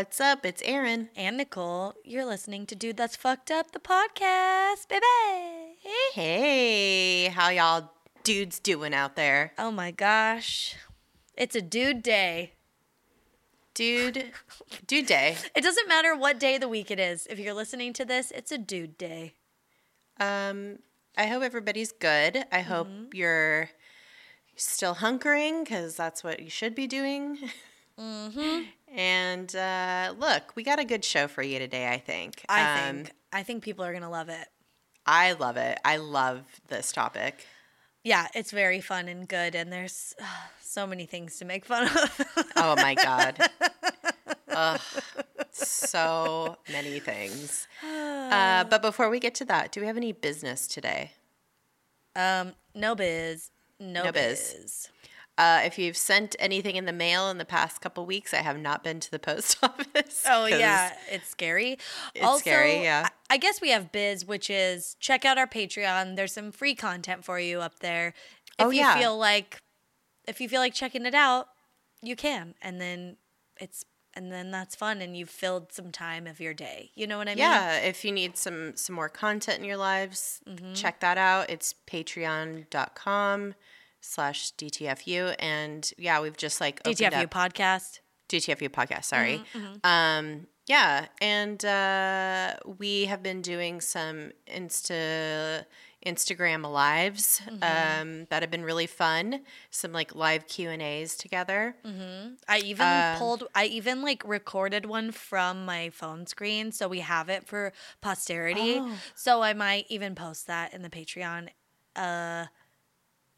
What's up? It's Aaron. And Nicole, you're listening to Dude That's Fucked Up, the podcast, baby. Hey, how y'all dudes doing out there? Oh my gosh. It's a dude day. Dude, dude day. It doesn't matter what day of the week it is. If you're listening to this, it's a dude day. Um, I hope everybody's good. I hope you're still hunkering because that's what you should be doing. Mm-hmm. And uh, look, we got a good show for you today. I think. I Um, think I think people are gonna love it. I love it. I love this topic. Yeah, it's very fun and good, and there's uh, so many things to make fun of. Oh my god. Ugh, so many things. Uh, but before we get to that, do we have any business today? um, no biz, no, No biz. biz. Uh, if you've sent anything in the mail in the past couple weeks, I have not been to the post office. Oh yeah, it's scary. It's scary, yeah. I I guess we have biz, which is check out our Patreon. There's some free content for you up there. If Oh, you yeah. feel like if you feel like checking it out, you can. And then it's and then that's fun and you've filled some time of your day. You know what I mean? Yeah, if you need some some more content in your lives, Mm-hmm. check that out. It's patreon.com slash DTFU. And yeah, we've just like opened DTFU up podcast. DTFU podcast, sorry. Mm-hmm, Um, yeah, and uh, we have been doing some Insta Instagram lives Mm-hmm. um, that have been really fun. Some like live Q and A's together. I even Uh, pulled I even like recorded one from my phone screen so we have it for posterity. Oh. So I might even post that in the Patreon uh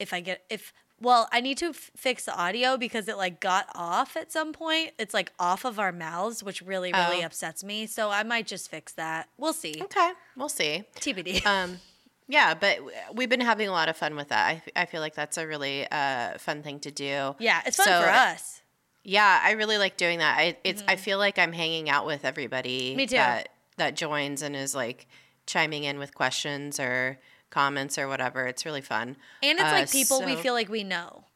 if I get if well, I need to f- fix the audio because it like got off at some point. It's like off of our mouths, which really really Oh. upsets me. So I might just fix that. We'll see. Okay, we'll see. TBD. Um, yeah, but we've been having a lot of fun with that. I, I feel like that's a really uh, fun thing to do. yeah, it's fun so- for us. Yeah, I really like doing that. I it's I feel like I'm hanging out with everybody Mm-hmm. Me too. that that joins and is like chiming in with questions or comments or whatever. It's really fun. And it's Uh, like people we feel like we know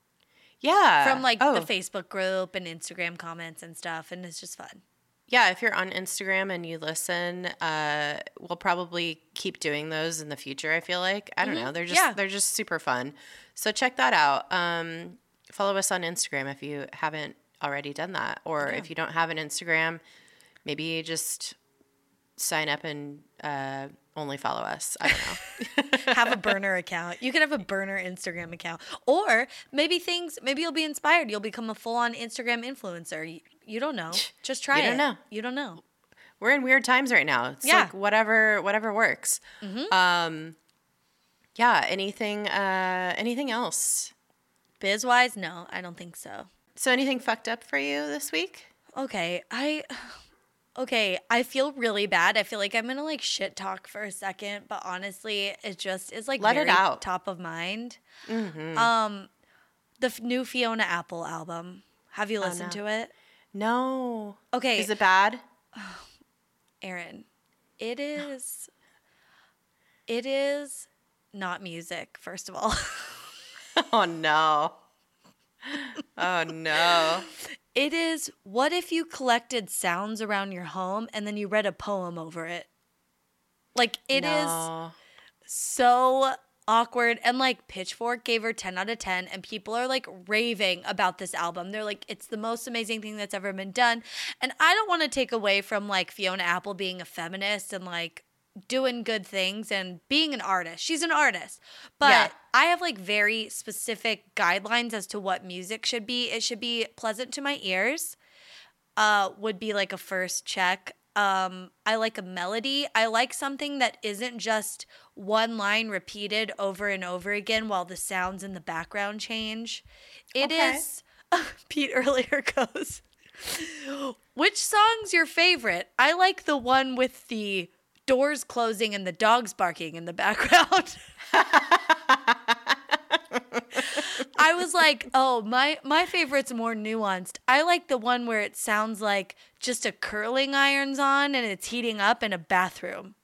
Yeah. from like oh, the Facebook group and Instagram comments and stuff and it's just fun. Yeah, if you're on Instagram and you listen, uh, we'll probably keep doing those in the future. I feel like I don't know. They're just Mm-hmm. Yeah. they're just super fun. So check that out. Um, follow us on Instagram if you haven't already done that, or if you don't have an Instagram, maybe you just sign up and uh, only follow us. I don't know. have a burner account. You can have a burner Instagram account. Or maybe things, maybe you'll be inspired. You'll become a full on Instagram influencer. You, you don't know. Just try You don't it. know. You don't know. We're in weird times right now. It's Yeah. like whatever whatever works. Um, yeah. Anything uh, anything else? Biz wise, no, I don't think so. So anything fucked up for you this week? Okay. I. Okay, I feel really bad. I feel like I'm gonna like shit talk for a second, but honestly, it just is like Let it out. top of mind. Mm-hmm. Um, the f- new Fiona Apple album. Have you listened Oh, no. to it? No. Okay, Is it bad? Aaron, it is. It is not music. First of all, Oh no. Oh no. it is. What if you collected sounds around your home and then you read a poem over it? Like it is No. so awkward and like pitchfork gave her 10 out of 10 and people are like raving about this album they're like it's the most amazing thing that's ever been done and i don't want to take away from like fiona apple being a feminist and like doing good things and being an artist she's an artist but Yeah. i have like very specific guidelines as to what music should be it should be pleasant to my ears uh, would be like a first check. Um, I like a melody. I like something that isn't just one line repeated over and over again while the sounds in the background change. It is. Okay. Pete earlier goes, Which song's your favorite? I like the one with the doors closing and the dogs barking in the background. I was like, oh, my my favorite's more nuanced. I like the one where it sounds like just a curling iron's on and it's heating up in a bathroom.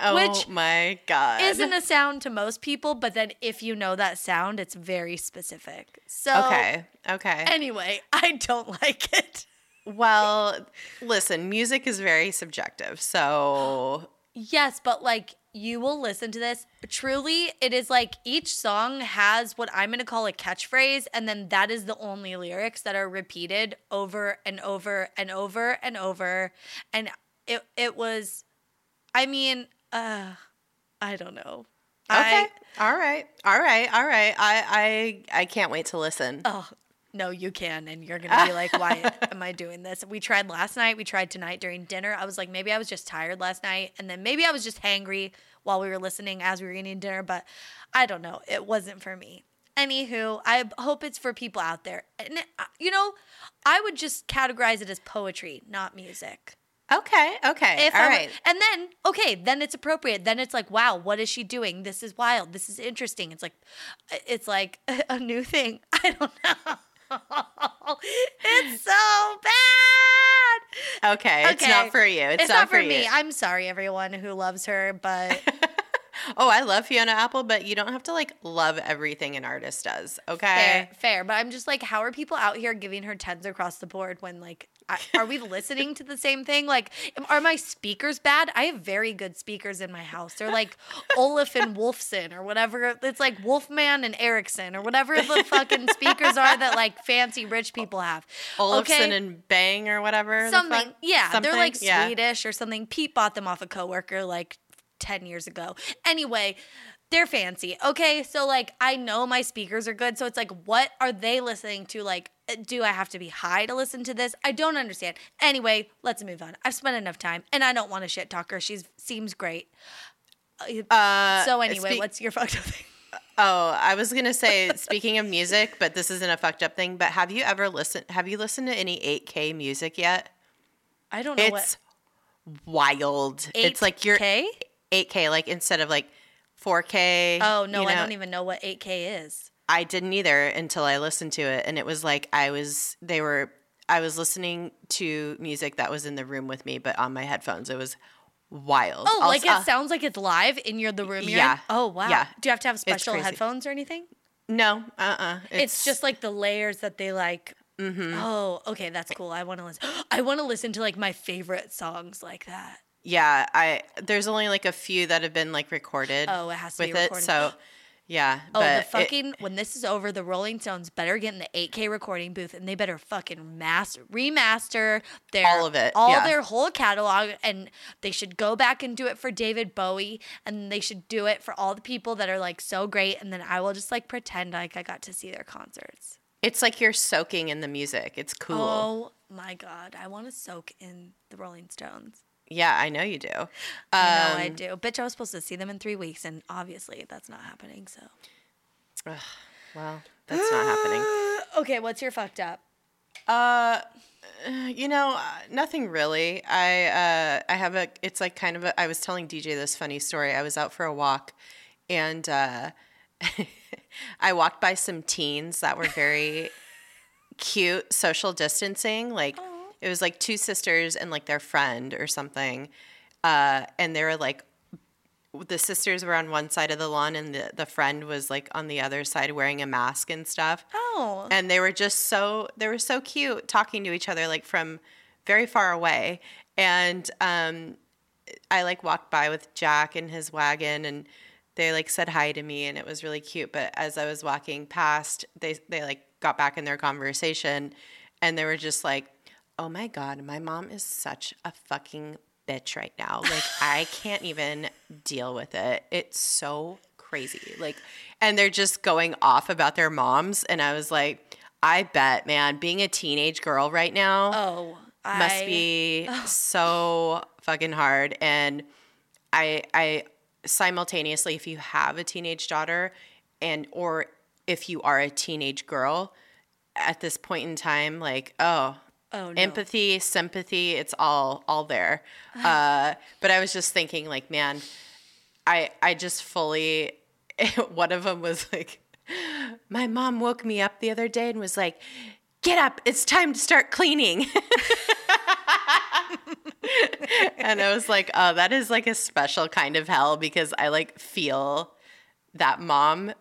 Oh which my god. isn't a sound to most people, but then if you know that sound, it's very specific. So Okay. Okay. Anyway, I don't like it. well, listen, music is very subjective. So, Yes, but like you will listen to this. Truly, it is like each song has what I'm going to call a catchphrase, and then that is the only lyrics that are repeated over and over and over and over. And it it was, I mean, uh, I don't know. okay. I, all right. All right. All right. I I I can't wait to listen. oh no, you can, and you're gonna be like, why am I doing this? We tried last night. We tried tonight during dinner. I was like, maybe I was just tired last night, and then maybe I was just hangry while we were listening as we were eating dinner. But I don't know. It wasn't for me. Anywho, I hope it's for people out there. And uh, you know, I would just categorize it as poetry, not music. Okay. Okay. If all I were- right. and then okay, then it's appropriate. Then it's like, wow, what is she doing? This is wild. This is interesting. It's like, it's like a new thing. I don't know. It's so bad. Okay. It's not for you. It's, It's, not, for you. me. I'm sorry, everyone who loves her, but oh, I love Fiona Apple, but you don't have to like love everything an artist does. Okay. fair, fair. But I'm just like, how are people out here giving her tens across the board when like, I, are we listening to the same thing? Like, are my speakers bad? I have very good speakers in my house. They're like Olaf and Wolfson or whatever. It's like Wolfman and Ericsson or whatever the fucking speakers are that like fancy rich people have. Olufsen Okay? and Bang or whatever. something. Yeah, they're like Something? Yeah. Swedish or something. Pete bought them off a coworker like 10 years ago. Anyway, they're fancy. Okay, so like I know my speakers are good, so it's like what are they listening to like uh, do I have to be high to listen to this? I don't understand. Anyway, let's move on. I've spent enough time and I don't want to shit talk her. She seems great. Uh, so anyway, speak- what's your fucked up thing? Oh, I was gonna say, speaking of music, but this isn't a fucked up thing. But have you ever listened? Have you listened to any 8K music yet? I don't know It's wild. what It's like you're 8K? 8K, like instead of like 4K. Oh no, you I don't even know what 8K is. I didn't either until I listened to it, and it was like I was. They were. I was listening to music that was in the room with me, but on my headphones. It was wild. Oh, like Also- it sounds like it's live in your the room you're Yeah. in? Oh wow. Yeah. Do you have to have special headphones or anything? No, uh, uh It's, just like the layers that they like. Mm-hmm. Oh, okay, that's cool. I want to listen. I want to listen to like my favorite songs like that. Yeah, I there's only like a few that have been like recorded. Oh, it has to with be it. recorded. So, yeah. Oh, but the it- fucking when this is over, the Rolling Stones better get in the 8K recording booth and they better fucking master remaster their All of it, all yeah. their whole catalog, and they should go back and do it for David Bowie, and they should do it for all the people that are like so great, and then I will just like pretend like I got to see their concerts. it's like you're soaking in the music. It's cool. Oh my god, I want to soak in the Rolling Stones. Yeah, I know you do. Um, I know I do. Bitch, I was supposed to see them in three weeks, and obviously that's not happening. So, Well, that's not happening. okay, what's your fucked up? Uh, you know, uh, nothing really. I uh, I have a. It's like kind of a. I was telling DJ this funny story. I was out for a walk, and uh, I walked by some teens that were very cute, social distancing. Like it was like two sisters and like their friend or something, uh, and they were like. The sisters were on one side of the lawn, and the, the friend was like on the other side wearing a mask and stuff. Oh, and they were just so they were so cute talking to each other like from very far away. And um i like walked by with jack in his wagon and they like said hi to me and it was really cute. But as i was walking past they they like got back in their conversation and they were just like oh my god my mom is such a fucking bitch right now. Like i can't even deal with it. It's so crazy. Like and they're just going off about their moms. And i was like i bet man being a teenage girl right now oh, must I- be so fucking hard. And i i simultaneously if you have a teenage daughter and or if you are a teenage girl at this point in time like oh Oh, no. empathy sympathy it's all all there uh but i was just thinking like man i i just fully one of them was like my mom woke me up the other day and was like get up it's time to start cleaning and I was like, oh, that is like a special kind of hell because I like feel that mom,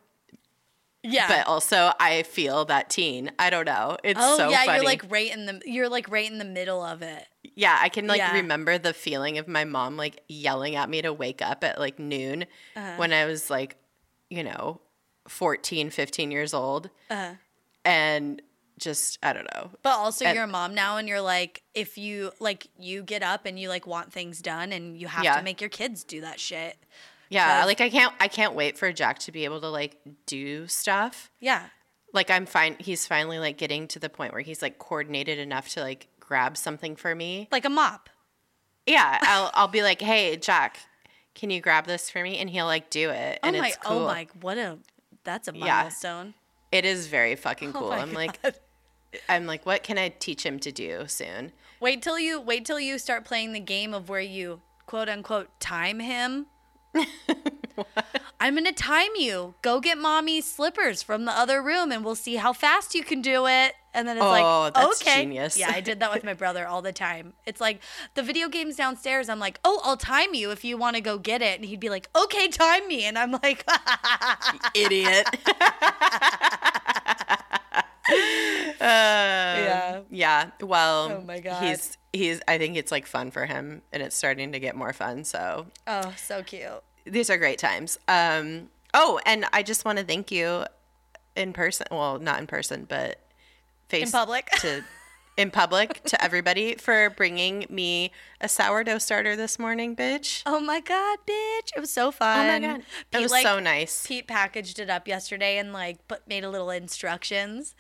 Yeah. but also I feel that teen. I don't know. It's oh so yeah, funny. you're like right in the you're like right in the middle of it. yeah, I can like Yeah. remember the feeling of my mom like yelling at me to wake up at like noon Uh-huh. when I was like, you know, 14, 15 years old. Uh-huh. And just, I don't know. But also And- you're a mom now and you're like if you like you get up and you like want things done and you have Yeah. to make your kids do that shit. Yeah, like I can't I can't wait for Jack to be able to like do stuff. Yeah. Like I'm fine he's finally like getting to the point where he's like coordinated enough to like grab something for me. Like a mop. Yeah, I'll I'll be like, "Hey, Jack, can you grab this for me?" and he'll like do it oh and oh my it's oh cool. oh my what a that's a Yeah. milestone. It is very fucking Oh cool. my I'm like I'm like, "What can I teach him to do soon?" Wait till you wait till you start playing the game of where you quote unquote time him. I'm gonna time you. Go get mommy's slippers from the other room, and we'll see how fast you can do it. And then it's Oh, like, that's okay, genius. yeah, I did that with my brother all the time. It's like the video game's downstairs. I'm like, oh, I'll time you if you want to go get it, and he'd be like, okay, time me, and I'm like, Idiot. Yeah, yeah. Well, Oh my God. he's he's I think it's like fun for him and it's starting to get more fun. So oh, so cute. these are great times. Um, oh, and I just want to thank you in person. Well, not in person, but face In public. to in public to everybody for bringing me a sourdough starter this morning, bitch. Oh my god, bitch! It was so fun. Oh my god, it was like, so nice, Pete packaged it up yesterday and like put made a little instructions.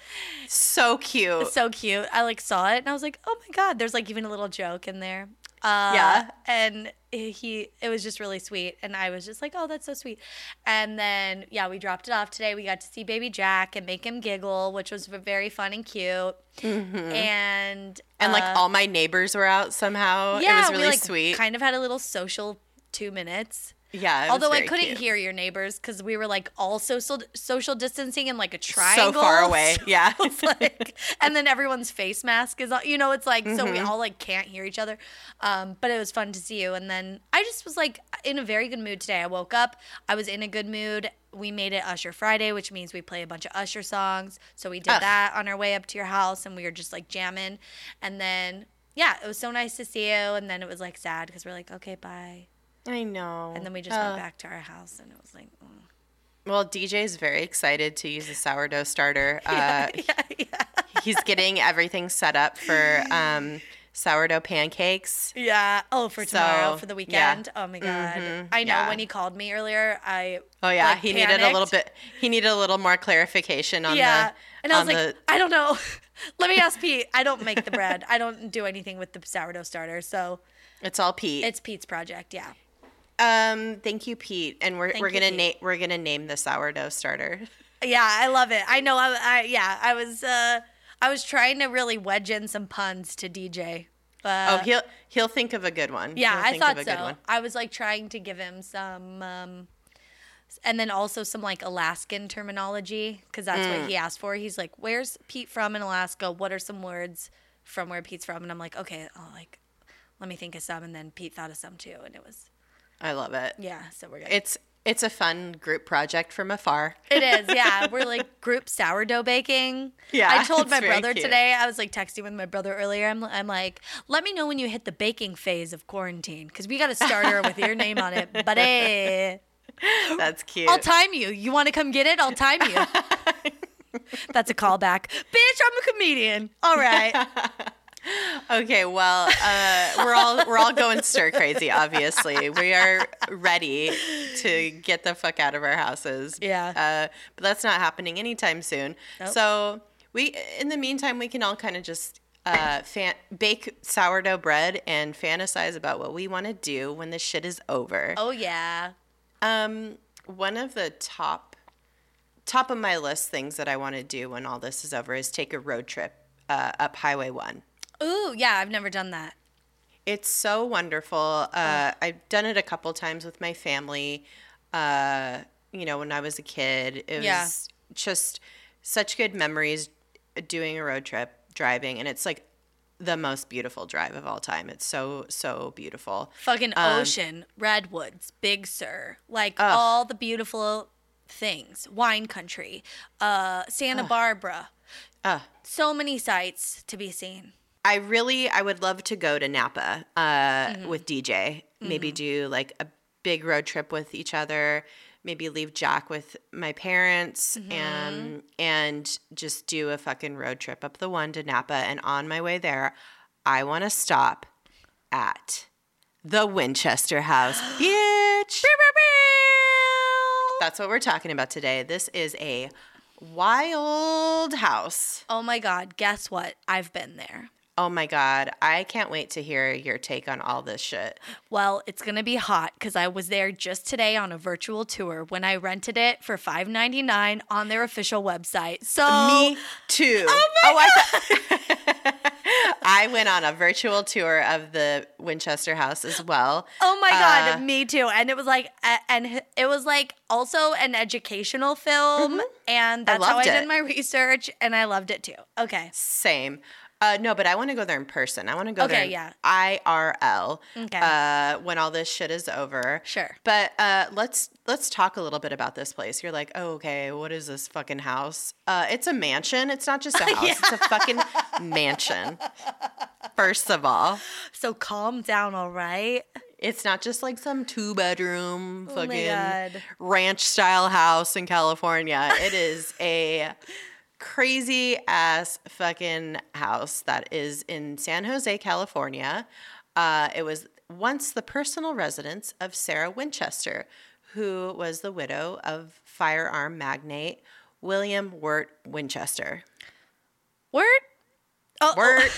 so cute. so cute. I like saw it and I was like, oh my god. There's like even a little joke in there. Uh, Yeah. And he, it was just really sweet, and I was just like, oh, that's so sweet. And then yeah, we dropped it off today. We got to see baby Jack and make him giggle, which was very fun and cute. And Mm-hmm. and like uh, all my neighbors were out somehow. yeah, it was really we like sweet. kind of had a little social two minutes. Yeah, Although I couldn't cute. hear your neighbors because we were like all social social distancing in like a triangle, so far away. So Yeah. like, and then everyone's face mask is. You know, it's like so Mm-hmm. we all like can't hear each other. Um, but it was fun to see you. And then I just was like in a very good mood today. I woke up. I was in a good mood. We made it Usher Friday, which means we play a bunch of Usher songs. So we did Ugh. that on our way up to your house, and we were just like jamming. And then yeah, it was so nice to see you. And then it was like sad because we're like, okay, bye. I know. And then we just Uh, went back to our house, and it was like. mm. Well, is very excited to use a sourdough starter. Uh, yeah, yeah. he's getting everything set up for um, sourdough pancakes. Yeah. Oh, for tomorrow, So, for the yeah. weekend. Oh my god. Mhm, I know yeah. when he called me earlier, I Oh yeah, like, he needed a little bit. He needed a little more clarification on yeah. the. and I was like, the- I don't know. Let me ask Pete. I don't make the bread. I don't do anything with the sourdough starter. So it's all Pete. it's Pete's project. Yeah. Um, thank you, Pete, and we're Thank we're gonna name we're gonna name the sourdough starter. Yeah, I love it. I know. I, I yeah. I was uh I was trying to really wedge in some puns to DJ. But oh, he'll he'll think of a good one. Yeah, I thought of a good so. I was like trying to give him some, um, and then also some like Alaskan terminology because that's Mm. what he asked for. He's like, "Where's Pete from in Alaska? What are some words from where Pete's from?" And I'm like, "Okay, I'll like, let me think of some." And then Pete thought of some too, and it was I love it. yeah. So we're good. It's it's a fun group project from afar. It is, yeah. We're like group sourdough baking. Yeah, I told my brother cute. today. I was like texting with my brother earlier. I'm, I'm like, let me know when you hit the baking phase of quarantine because we got a starter with your name on it, buddy. That's cute. I'll time you. You want to come get it? I'll time you. That's a callback. Bitch, I'm a comedian. All right. Okay, well, uh, we're all we're all going stir crazy. Obviously, we are ready to get the fuck out of our houses. Yeah. uh, but that's not happening anytime soon. Nope. So we, in the meantime, we can all kind of just uh, fan- bake sourdough bread and fantasize about what we want to do when this shit is over. Oh, yeah. Um, one of the top top of my list things that I want to do when all this is over is take a road trip uh, up Highway One. Ooh, yeah. I've never done that. It's so wonderful. Uh, I've done it a couple times with my family. Uh, you know, when I was a kid, it Yeah. was just such good memories doing a road trip, driving, and it's like the most beautiful drive of all time. It's so so beautiful. Fucking Um, ocean, redwoods, Big Sur, like all the beautiful things. Wine country, uh, Santa Barbara. Ugh. So many sights to be seen. I really I would love to go to Napa uh, Mm-hmm. with DJ. Maybe do like a big road trip with each other. Maybe leave Jack with my parents Mm-hmm. and and just do a fucking road trip up the one to Napa. And on my way there, I want to stop at the Winchester House, bitch. That's what we're talking about today. This is a wild house. Oh my God, guess what? I've been there. Oh my God. I can't wait to hear your take on all this shit. Well, it's gonna be hot because I was there just today on a virtual tour when I rented it for five ninety nine on their official website. So Me too. Oh my I thought- I went on a virtual tour of the Winchester House as well. Oh my god, Uh, me too. And it was like, and it was like also an educational film, and that's how I did it. my research, and I loved it too. Okay, Same. Uh, no, but I want to go there in person. I want to go Okay, there yeah. IRL Okay. uh, when all this shit is over. Sure. But uh, let's let's talk a little bit about this place. You're like, oh, okay, what is this fucking house? Uh, it's a mansion. It's not just a house. It's a fucking mansion. First of all, so calm down, all right. it's not just like some two bedroom Oh fucking God. ranch style house in California. It is a crazy ass fucking house that is in San Jose, California. Uh, it was once the personal residence of Sarah Winchester, who was the widow of firearm magnate William Wirt Winchester. Word. Oh, Wirt,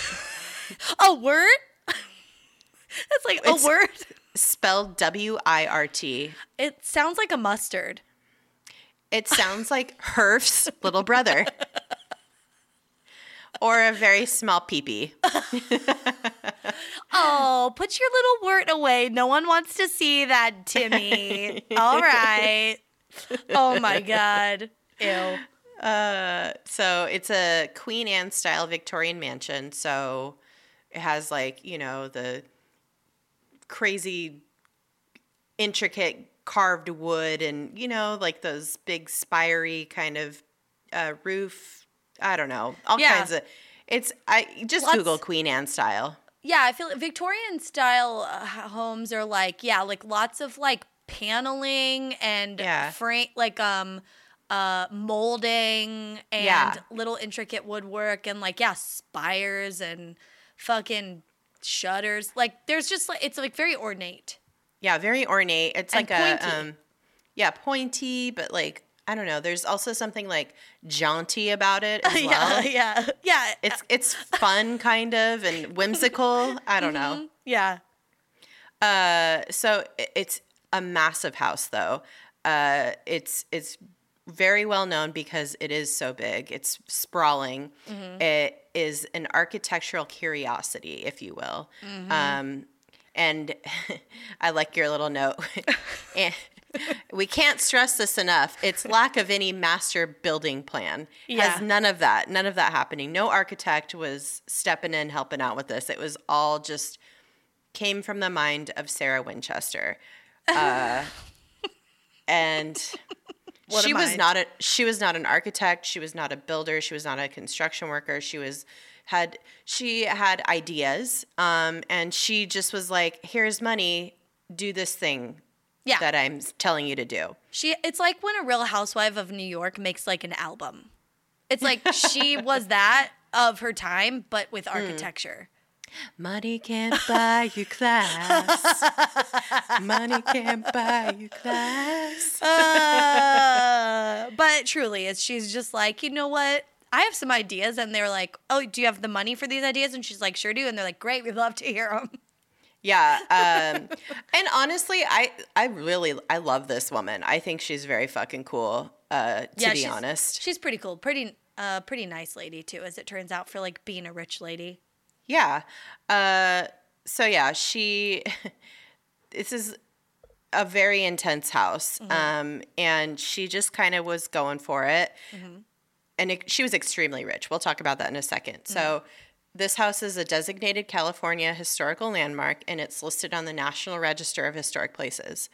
Oh, a word. That's like It's- a word. spelled W I R T. It sounds like a mustard. It sounds like Herf's little brother. or a very small peepee. Oh, put your little wort away. No one wants to see that, Timmy. All right. Oh my god. Ew. Uh, so it's a Queen Anne style Victorian mansion. So it has like, you know, the crazy intricate carved wood and, you know, like those big spiry kind of uh, roof. I don't know. All Yeah. kinds of it's I just Lots- Google Queen Anne style. Yeah, I feel like Victorian style uh, homes are like yeah, like lots of like paneling and Yeah. frame like um uh molding and Yeah. little intricate woodwork and like yeah, spires and fucking shutters. Like there's just like it's like very ornate. Yeah, very ornate. It's And like pointy. a um yeah, pointy, but like I don't know. There's also something like jaunty about it as well. yeah, yeah. Yeah. It's it's fun kind of and whimsical. I don't know. yeah. Uh so it's a massive house though. Uh it's it's very well known because it is so big. It's sprawling. It is an architectural curiosity, if you will. Um and I like your little note. and we can't stress this enough. It's lack of any master building plan. Yeah. Has none of that. None of that happening. No architect was stepping in helping out with this. It was all just came from the mind of Sarah Winchester. Uh, and she was not a she was not an architect, she was not a builder, she was not a construction worker. She was had she had ideas um and she just was like here's money, do this thing Yeah. that I'm telling you to do. She it's like when a real housewife of New York makes like an album. It's like she was that of her time but with Hmm. architecture. Money can't buy you class. Money can't buy you class. Uh, but truly, it's she's just like, "You know what? I have some ideas." And they're like, "Oh, do you have the money for these ideas?" And she's like, "Sure do." And they're like, "Great, we'd love to hear them." Yeah, um, and honestly, I I really I love this woman. I think she's very fucking cool. Uh, to Yeah, be honest, She's pretty cool. Pretty uh pretty nice lady too, as it turns out for like being a rich lady. yeah. Uh, so yeah, she. this is a very intense house, um, and she just kind of was going for it. And it, she was extremely rich. We'll talk about that in a second. So this house is a designated California historical landmark and it's listed on the National Register of Historic Places.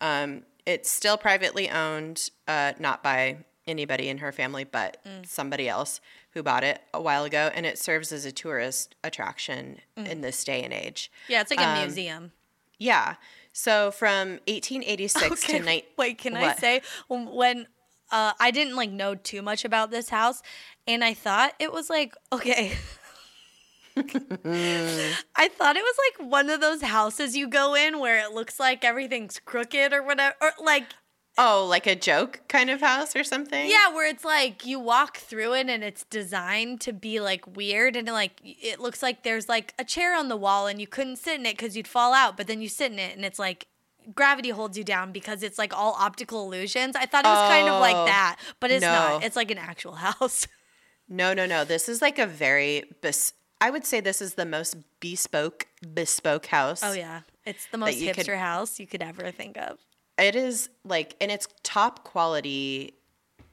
Um, it's still privately owned, uh, not by anybody in her family, but somebody else who bought it a while ago, and it serves as a tourist attraction in this day and age. Yeah, it's like a Um, museum. Yeah. So from 1886 to night. Wait, can I say when uh, I didn't like know too much about this house, and I thought it was like okay. I thought it was like one of those houses you go in where it looks like everything's crooked or whatever, or like Oh, like a joke kind of house or something? yeah, where it's like you walk through it and it's designed to be like weird and like it looks like there's like a chair on the wall and you couldn't sit in it because you'd fall out, but then you sit in it and it's like gravity holds you down because it's like all optical illusions. I thought it was kind of Oh, like that, but it's no. not. It's like an actual house. No, no, no. This is like a very bes- I would say this is the most bespoke bespoke house. Oh yeah, it's the most hipster could- house you could ever think of. It is like and it's top quality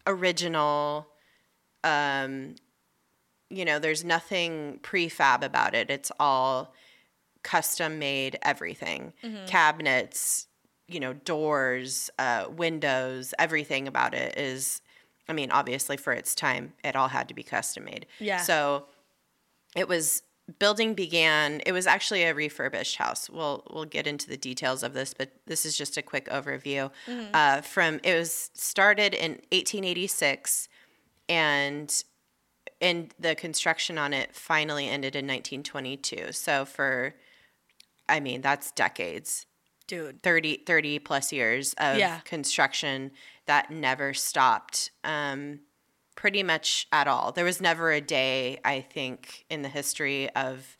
original um you know, there's nothing prefab about it. It's all custom made everything. Cabinets, you know, doors, uh windows, everything about it is I mean, obviously for its time, it all had to be custom made. Yeah. So it was building began it was actually a refurbished house we'll we'll get into the details of this but this is just a quick overview uh, from it was started in 1886 and and the construction on it finally ended in 1922 so for i mean that's decades Dude. 30, 30 plus years of Yeah. construction that never stopped um, pretty much at all. There was never a day, I think, in the history of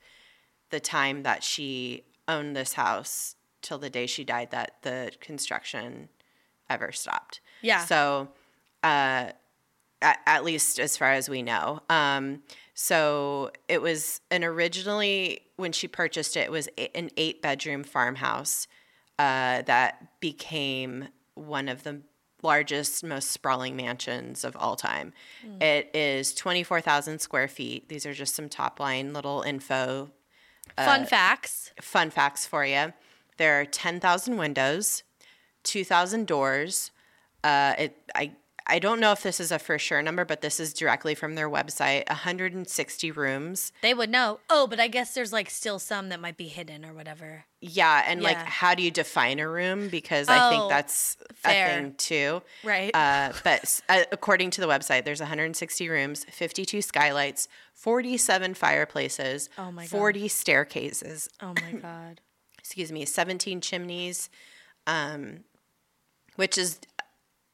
the time that she owned this house till the day she died that the construction ever stopped. Yeah. So, uh, at, at least as far as we know. Um, so it was an originally when she purchased it, it was an eight bedroom farmhouse uh, that became one of the largest, most sprawling mansions of all time. It is 24,000 square feet. These are just some top line little info Fun facts. fun facts for you. There are 10,000 windows, 2,000 doors. Uh, it, I, I don't know if this is a for sure number, but this is directly from their website. 160 rooms. They would know. Oh, but I guess there's like still some that might be hidden or whatever. Yeah, and like, how do you define a room? Because I Oh, think that's fair. a thing too. Right. Uh, but uh, according to the website, there's 160 rooms, 52 skylights, 47 fireplaces, Oh my God. 40 staircases. Oh my god. excuse me, 17 chimneys, um, which is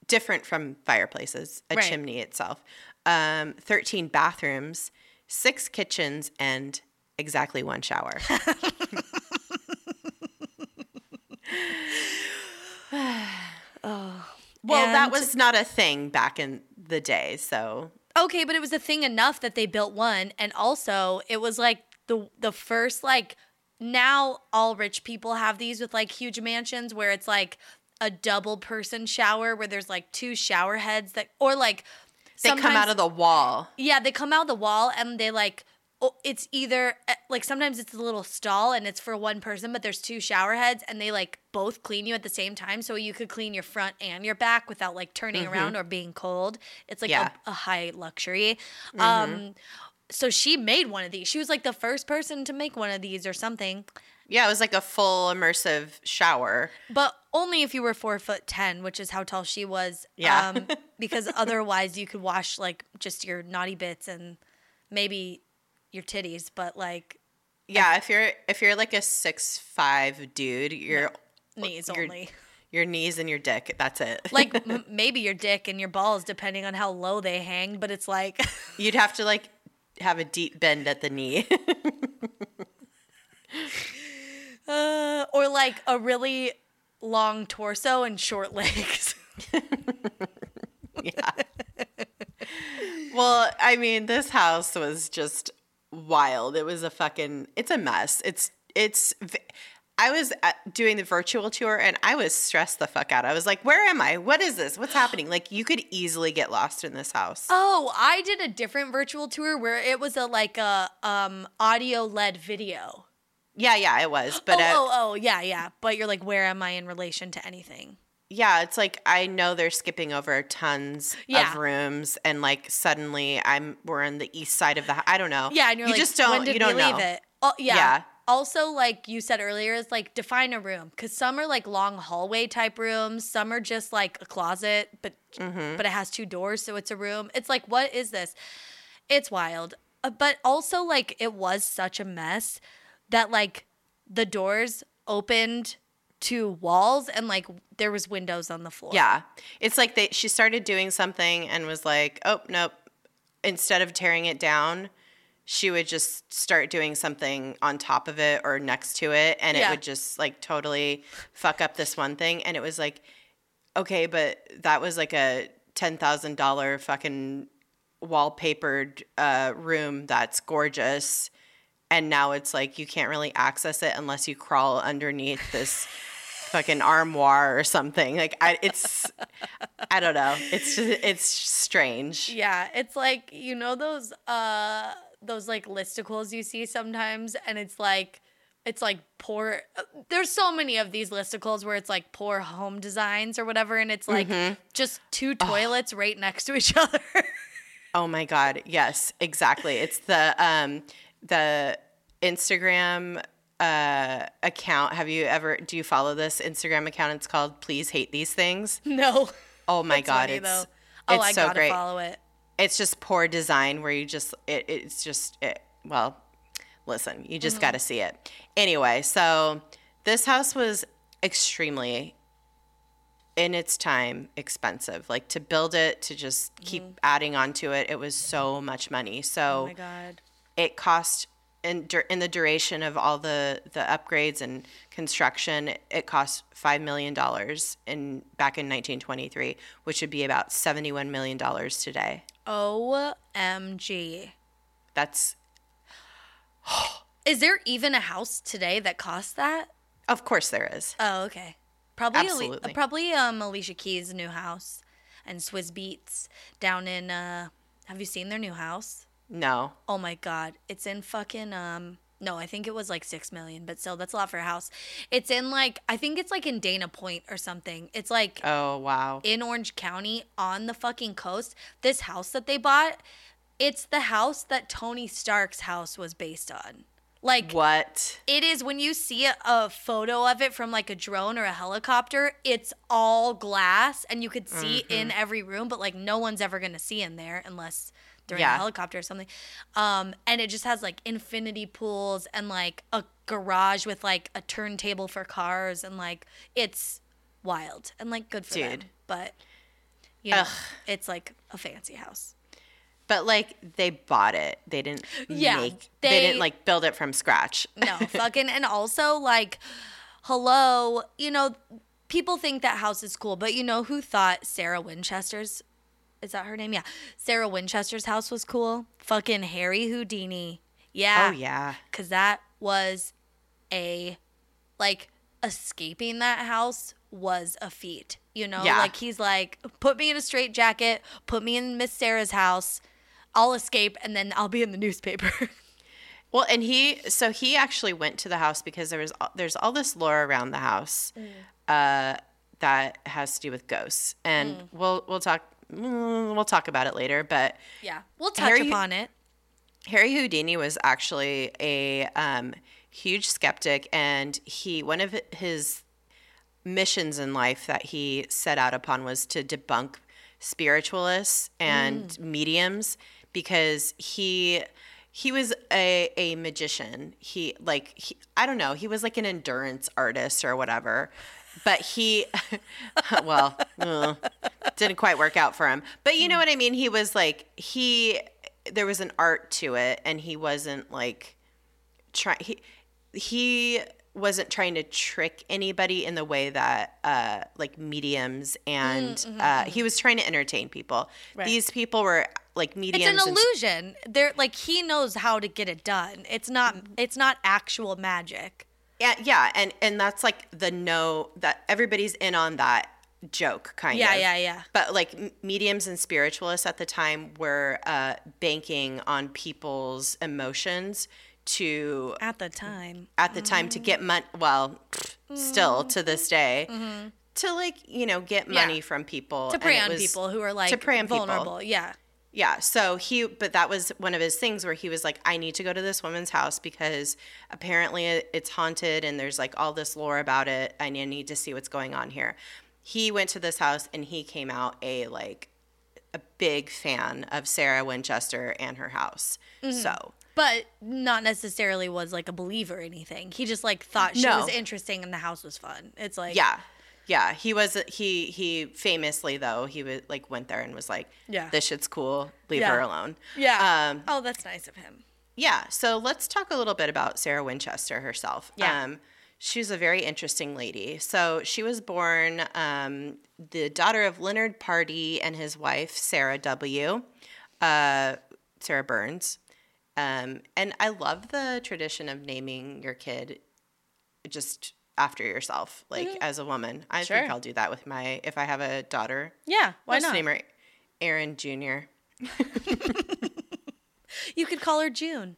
different from fireplaces, a Right. chimney itself. Um, 13 bathrooms, six kitchens, and exactly one shower. Well, that was not a thing back in the day, so Okay, but it was a thing enough that they built one, and also it was like the the first like now all rich people have these with like huge mansions where it's like a double person shower where there's like two shower heads that or like they come out of the wall. yeah they come out of the wall and they like it's either eh, like sometimes it's a little stall and it's for one person but there's two shower heads and they like both clean you at the same time so you could clean your front and your back without like turning around or being cold. It's like Yeah. a, a high luxury. Um so she made one of these. She was like the first person to make one of these or something Yeah, it was like a full immersive shower. but only if you were four foot ten, which is how tall she was. Yeah. Um, because otherwise, you could wash like just your naughty bits and maybe your titties, but like Yeah, if you're if you're like a six five dude, your knees your, only. Your knees and your dick. That's it. Like m- maybe your dick and your balls, depending on how low they hang. But it's like, you'd have to like have a deep bend at the knee. Uh, or like a really long torso and short legs. yeah. well, I mean, this house was just wild. It was a fucking. It's a mess. It's it's. I was doing the virtual tour and I was stressed the fuck out. I was like, where am I? What is this? What's happening? Like, you could easily get lost in this house. Oh, I did a different virtual tour where it was a like a um audio led video. Yeah, yeah, it was. But oh, uh, oh, oh, yeah, yeah. But you're like, where am I in relation to anything? yeah, it's like I know they're skipping over tons Yeah. of rooms, and like suddenly I'm we're on the east side of the. I don't know. Yeah, and you're you like, just don't. When did you don't know. it? Oh, yeah. Yeah. Also, like you said earlier, is like define a room because some are like long hallway type rooms. Some are just like a closet, but Mm-hmm. but it has two doors, so it's a room. It's like, what is this? It's wild. Uh, but also, like, it was such a mess that like the doors opened to walls and like there was windows on the floor. Yeah, it's like they. She started doing something and was like, "Oh nope." Instead of tearing it down, she would just start doing something on top of it or next to it, and it would just like totally fuck up this one thing. And it was like, okay, but that was like a ten thousand dollar fucking wallpapered uh, room that's gorgeous. And now it's like you can't really access it unless you crawl underneath this fucking armoire or something. Like I, it's, I don't know. It's just, it's strange. Yeah, it's like you know those uh those like listicles you see sometimes and it's like it's like poor there's so many of these listicles where it's like poor home designs or whatever and it's like Mm-hmm. just two toilets right next to each other. Oh my god, yes, exactly. It's the um the Instagram uh account. Have you ever do you follow this Instagram account? It's called Please Hate These Things. no. Oh my It's god, funny, it's though. Oh, it's I so gotta great. follow it. It's just poor design where you just it, it's just it, well, listen, you just got to see it. Anyway, so this house was extremely in its time expensive. Like to build it, to just keep adding on to it, it was so much money. So Oh my god. It cost in in the duration of all the the upgrades and construction, it cost five million dollars in back in 1923, which would be about 71 million dollars today. OMG. That's Is there even a house today that costs that? of course there is. Oh, okay. Probably Ali- Absolutely. probably um Alicia Keys' new house and Swizz Beatz down in uh have you seen their new house? No, Oh my god. It's in fucking um no, I think it was like 6 million, but still that's a lot for a house. It's in like I think it's like in Dana Point or something. It's like oh wow, in Orange County on the fucking coast. This house that they bought, it's the house that Tony Stark's house was based on. Like what? it is when you see a, a photo of it from like a drone or a helicopter, it's all glass and you could see in Mm-hmm. every room, but like no one's ever gonna see in there unless they're Yeah. a helicopter or something. Um, and it just has like infinity pools and like a garage with like a turntable for cars and like it's wild and like good for them. But you know, Ugh. it's like a fancy house. But like they bought it. They didn't Yeah, make. They, they- didn't like build it from scratch. No, fucking, and also like, hello, you know, people think that house is cool, but you know who thought Sarah Winchester's, is that her name? Yeah, Sarah Winchester's house was cool. Fucking Harry Houdini. Yeah. Oh yeah. Cause that was a, like, escaping that house was a feat. You know, Yeah. like he's like, put me in a straight jacket, put me in Miss Sarah's house. I'll escape and then I'll be in the newspaper. Well, and he so he actually went to the house because there was there's all this lore around the house uh, that has to do with ghosts, and we'll we'll talk mm, we'll talk about it later. But yeah. We'll touch Harry- upon it. Harry Houdini was actually a um, huge skeptic, and he one of his missions in life that he set out upon was to debunk spiritualists and mediums because he he was a, a magician he like he, i don't know he was like an endurance artist or whatever but he well uh, didn't quite work out for him but you know what i mean he was like he there was an art to it and he wasn't like trying, he he wasn't trying to trick anybody in the way that uh like mediums and uh he was trying to entertain people Right. these people were like mediums. It's an and illusion. They're like he knows how to get it done. It's not Mm-hmm. it's not actual magic. Yeah, yeah, and and that's like the no that everybody's in on that joke kind Yeah, of. yeah, yeah. Yeah. But like m- mediums and spiritualists at the time were uh, banking on people's emotions to At the time. at the time to get money. Well, still to this day. To like you know get Mm-hmm. Yeah. money from people To prey on was- people who are like to prey on people. vulnerable. Yeah. Yeah. So he, but that was one of his things where he was like, I need to go to this woman's house because apparently it's haunted and there's like all this lore about it. and I need to see what's going on here. He went to this house and he came out a like a big fan of Sarah Winchester and her house. Mm-hmm. So But not necessarily was like a believer or anything. He just like thought she No. was interesting and the house was fun. It's like yeah. Yeah, he was he he famously though he was like went there and was like, Yeah. this shit's cool, leave Yeah. her alone." Yeah. Um, oh, that's nice of him. Yeah, so let's talk a little bit about Sarah Winchester herself. Yeah. Um, she's a very interesting lady. So she was born um, the daughter of Leonard Pardee and his wife, Sarah W., uh, Sarah Burns. Um, and I love the tradition of naming your kid just after yourself, like as a woman. I Mm-hmm. Sure. think I'll do that with my, if I have a daughter. Yeah. Why not? name her Aaron Jr. You could call her June,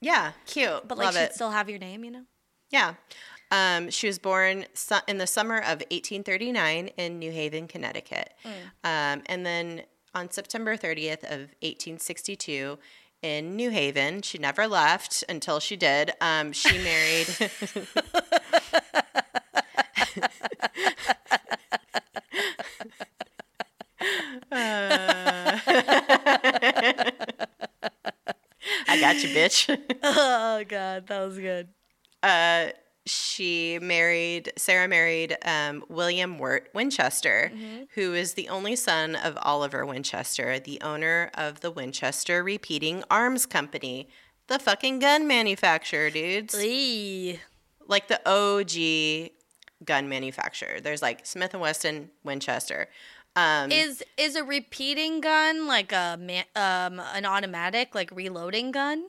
Yeah, cute. but like Love she'd it. still have your name, you know? Yeah. Um, she was born su- in the summer of 1839 in New Haven, Connecticut. Um, and then on September 30th of 1862 in New Haven, she never left until she did. Um, she married. I got you, bitch. Oh god, that was good. uh, she married Sarah married um, William Wirt Winchester, who is the only son of Oliver Winchester, the owner of the Winchester Repeating Arms Company, the fucking gun manufacturer, dudes. Eee. Like the OG gun manufacturer. There's like Smith and Wesson, Winchester. Um, Is is a repeating gun like a man, um an automatic like reloading gun?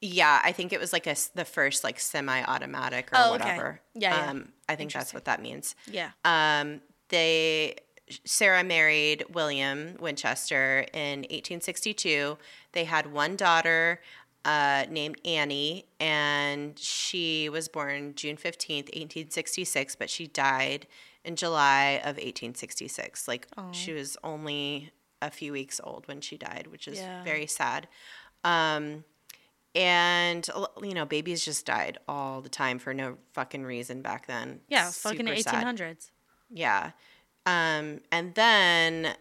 Yeah, I think it was like a the first like semi-automatic or Oh, whatever. Yeah, yeah. Um, I think that's what that means. Yeah. Um, they Sarah married William Winchester in 1862. They had one daughter uh, named Annie, and she was born June 15th, 1866, but she died in July of 1866. Like she was only a few weeks old when she died, which is Yeah. very sad. Um, and you know, babies just died all the time for no fucking reason back then. Yeah, fucking Super sad. eighteen hundreds. Yeah. Um, and then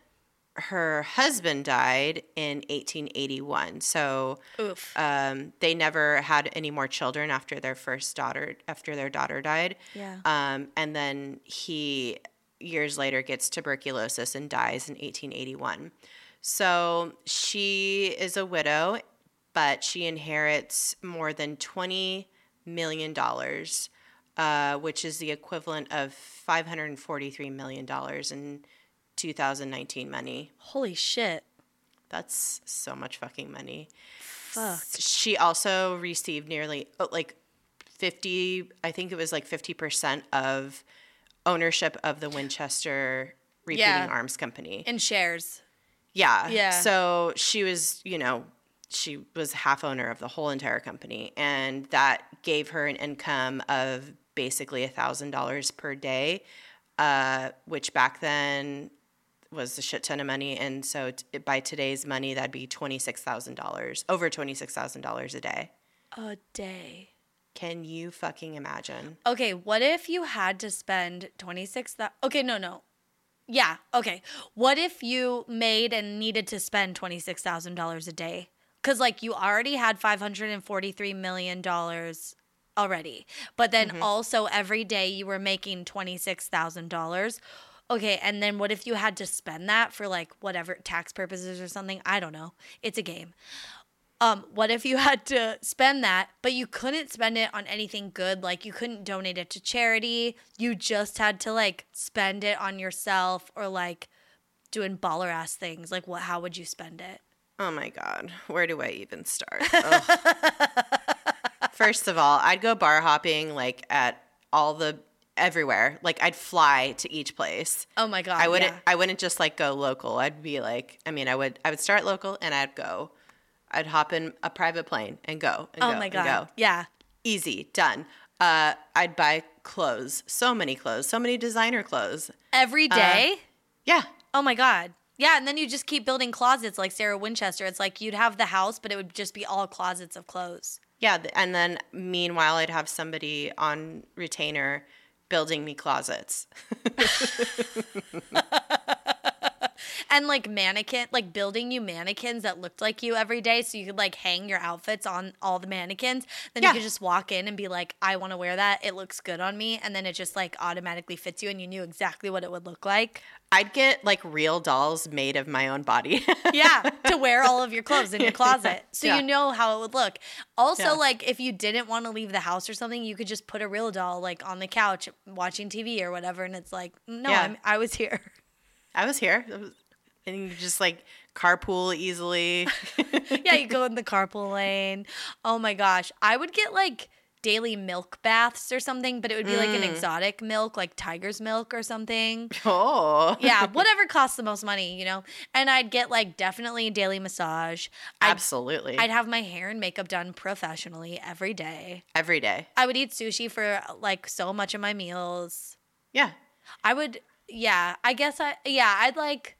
her husband died in 1881. So Oof. um, they never had any more children after their first daughter, after their daughter died. Yeah. Um, and then he, years later, gets tuberculosis and dies in 1881. So she is a widow, but she inherits more than $20 million uh, which is the equivalent of $543 million in 2019 money. Holy shit. That's so much fucking money. Fuck. She also received nearly oh, like 50, I think it was like 50% of ownership of the Winchester Repeating Yeah. Arms Company. In shares. Yeah. Yeah. So she was, you know, she was half owner of the whole entire company, and that gave her an income of basically a thousand dollars per day, uh, which back then was a shit ton of money. And so t- by today's money, that'd be twenty six thousand dollars, over twenty six thousand dollars a day. A day. Can you fucking imagine? Okay, what if you had to spend 26 that Okay, no, no. Yeah, okay. What if you made and needed to spend $26,000 a day? Cuz like you already had 543 million dollars already. But then also every day you were making $26,000. Okay, and then what if you had to spend that for like whatever tax purposes or something? I don't know. It's a game. Um, what if you had to spend that, but you couldn't spend it on anything good? Like you couldn't donate it to charity. You just had to like spend it on yourself or like doing baller ass things. Like what? How would you spend it? Oh my God, where do I even start? First of all, I'd go bar hopping like at all the everywhere. Like I'd fly to each place. Oh my god. I wouldn't yeah. I wouldn't just like go local. I'd be like I mean I would I would start local and I'd go. I'd hop in a private plane and go and Oh go my and god. go. Yeah. Easy, done. Uh, I'd buy clothes, so many clothes, so many designer clothes. Every day? Yeah, oh my god. Yeah, and then you just keep building closets like Sarah Winchester. It's like you'd have the house, but it would just be all closets of clothes. yeah. And then meanwhile, I'd have somebody on retainer building me closets. And like mannequin, like building you mannequins that looked like you every day, so you could like hang your outfits on all the mannequins. Then Yeah. you could just walk in and be like, "I want to wear that. It looks good on me," and then it just like automatically fits you, and you knew exactly what it would look like. I'd get like real dolls made of my own body. Yeah, to wear all of your clothes in your closet, so Yeah. you know how it would look. Also, Yeah. like if you didn't want to leave the house or something, you could just put a real doll like on the couch watching TV or whatever, and it's like, no, Yeah. I'm, I was here. I was here. I was- And you just like carpool easily. yeah, you go in the carpool lane. Oh my gosh. I would get like daily milk baths or something, but it would be like Mm. an exotic milk, like tiger's milk or something. oh. Yeah, whatever costs the most money, you know? And I'd get like definitely a daily massage. I'd, Absolutely. I'd have my hair and makeup done professionally every day. Every day. I would eat sushi for like so much of my meals. Yeah. I would, yeah, I guess I, yeah, I'd like,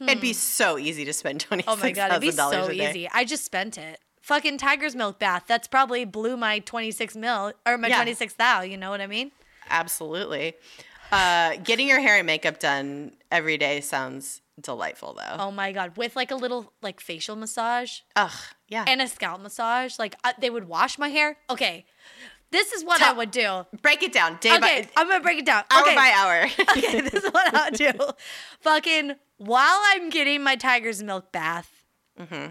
It'd be so easy to spend twenty Hmm. Oh six my god, it'd be so easy. I just spent it. Fucking tiger's milk bath. That's probably blew my 26 mil or my Yeah. 26 thou, you know what I mean? Absolutely. Uh, getting your hair and makeup done every day sounds delightful, though. Oh my god, with like a little like facial massage Ugh, yeah. and a scalp massage. Like uh, they would wash my hair. Okay. This is what I would do. Break it down day Okay, by I'm going to break it down. hour okay. by hour. okay, this is what I'll do. Fucking while I'm getting my tiger's milk bath, Mm-hmm.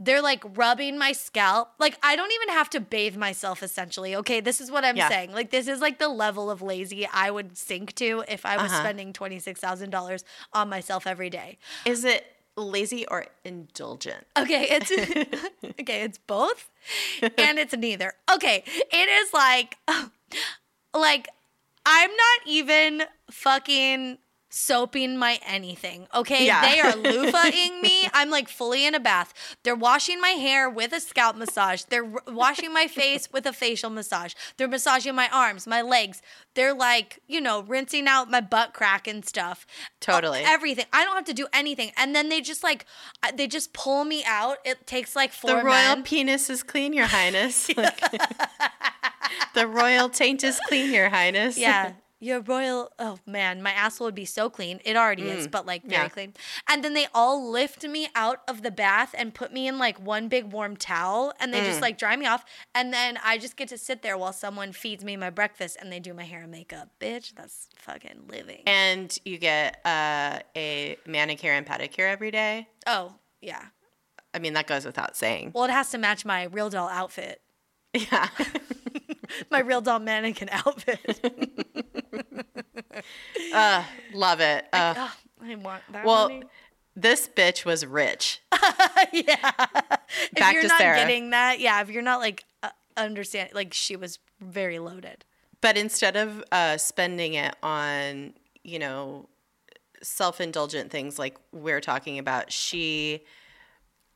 they're like rubbing my scalp. Like I don't even have to bathe myself. Essentially, okay, this is what I'm Yeah. saying. Like this is like the level of lazy I would sink to if I was Uh-huh. spending twenty six thousand dollars on myself every day. Is it lazy or indulgent? Okay, it's okay, it's both and it's neither. Okay, it is like oh, like I'm not even fucking soaping my anything. Okay, Yeah. they are loofahing me. I'm like fully in a bath. They're washing my hair with a scalp massage. They're washing my face with a facial massage. They're massaging my arms, my legs. They're like, you know, rinsing out my butt crack and stuff. Totally. Everything. I don't have to do anything. And then they just like, they just pull me out. It takes like four The royal men. penis is clean, Your Highness. Like, the royal taint is clean, Your Highness. yeah. Your royal, oh man, my asshole would be so clean. It already is, but like very Mm. yeah. clean. And then they all lift me out of the bath and put me in like one big warm towel and they Mm. just like dry me off. And then I just get to sit there while someone feeds me my breakfast and they do my hair and makeup. Bitch, that's fucking living. And you get uh, a manicure and pedicure every day. oh, yeah. I mean, that goes without saying. Well, it has to match my real doll outfit, Yeah. my real doll mannequin outfit. uh, love it. Uh, oh, I want that well, money. this bitch was rich. yeah. if Back you're to not Sarah. getting that, yeah, if you're not like uh, understand, like she was very loaded. But instead of uh, spending it on, you know, self indulgent things like we're talking about, she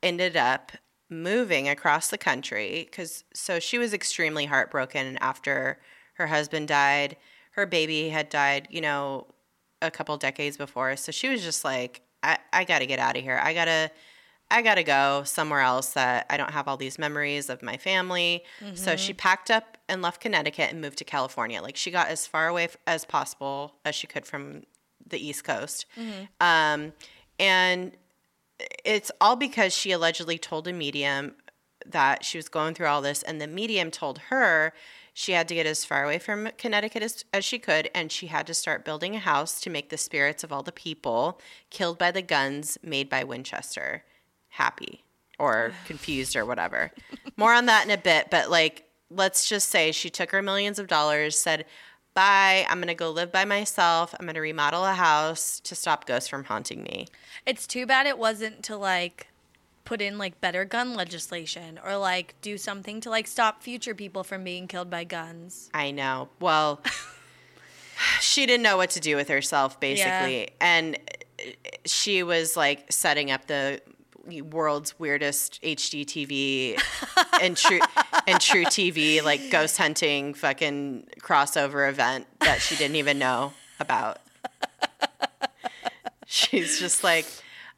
ended up moving across the country because so she was extremely heartbroken after her husband died. Her baby had died, you know, a couple decades before. So she was just like, I, I got to get out of here. I got to. I got to go somewhere else that I don't have all these memories of my family. So she packed up and left Connecticut and moved to California. Like she got as far away as possible as she could from the East Coast. Um, and it's all because she allegedly told a medium that she was going through all this, and the medium told her she had to get as far away from Connecticut as, as she could, and she had to start building a house to make the spirits of all the people killed by the guns made by Winchester happy or confused or whatever. More on that in a bit, but like, let's just say she took her millions of dollars, said, Bye, I'm gonna go live by myself. I'm gonna remodel a house to stop ghosts from haunting me. It's too bad it wasn't to like put in like better gun legislation or like do something to like stop future people from being killed by guns. I know. Well, she didn't know what to do with herself, basically. And she was like setting up the world's weirdest HGTV and true and truTV like ghost hunting fucking crossover event that she didn't even know about. She's just like,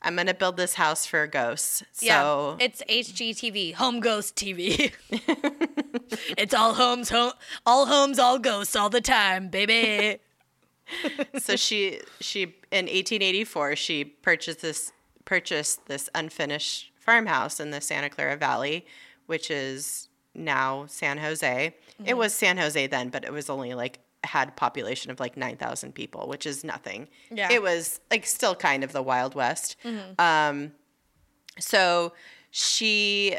I'm gonna build this house for ghosts. So yeah, it's HGTV, home ghost TV. it's all homes, home, all homes, all ghosts, all the time, baby. so she she in 1884 she purchased this purchased this unfinished farmhouse in the Santa Clara Valley, which is now San Jose. Mm-hmm. It was San Jose then, but it was only like had population of like 9,000 people, which is nothing. Yeah. It was like still kind of the Wild West. Mm-hmm. Um, so she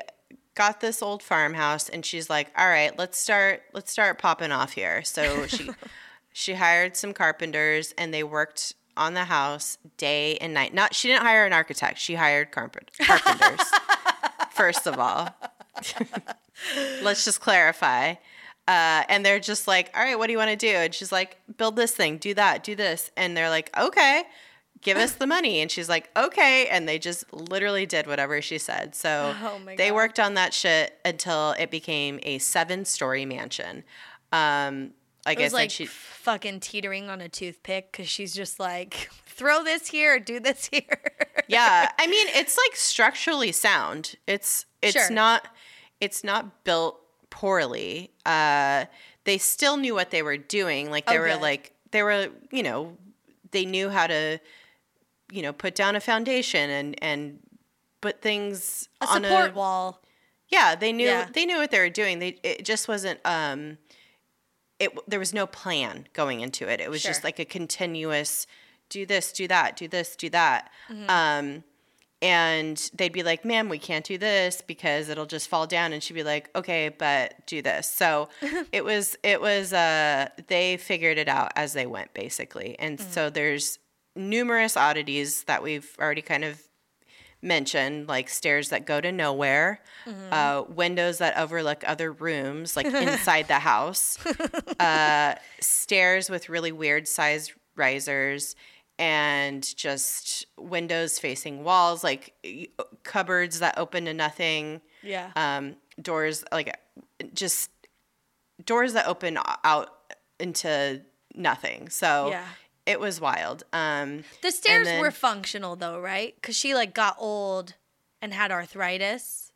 got this old farmhouse and she's like, all right, let's start, let's start popping off here. So she, she hired some carpenters and they worked on the house day and night. Not, she didn't hire an architect. She hired carpenters, first of all. let's just clarify. Uh, and they're just like, all right, what do you want to do? And she's like, build this thing, do that, do this. And they're like, okay, give us the money. And she's like, okay. And they just literally did whatever she said. So oh they worked on that shit until it became a seven story mansion. Um, like it was I said, like she fucking teetering on a toothpick because she's just like, throw this here, do this here. yeah, I mean, it's like structurally sound. It's it's sure. not it's not built poorly. Uh, they still knew what they were doing. Like they oh, were good. like they were, you know, they knew how to, you know, put down a foundation and and put things a on support a, wall. Yeah, they knew yeah. they knew what they were doing. They it just wasn't um it there was no plan going into it. It was sure. just like a continuous do this, do that, do this, do that. Mm-hmm. Um and they'd be like, "Ma'am, we can't do this because it'll just fall down." And she'd be like, "Okay, but do this." So it was it was uh they figured it out as they went basically. And mm-hmm. so there's numerous oddities that we've already kind of mentioned, like stairs that go to nowhere, mm-hmm. uh, windows that overlook other rooms, like inside the house, uh, stairs with really weird sized risers and just windows facing walls, like cupboards that open to nothing. Yeah. Um, doors like just doors that open out into nothing. So yeah. It was wild. Um, the stairs then, were functional though, right? Because she like got old and had arthritis.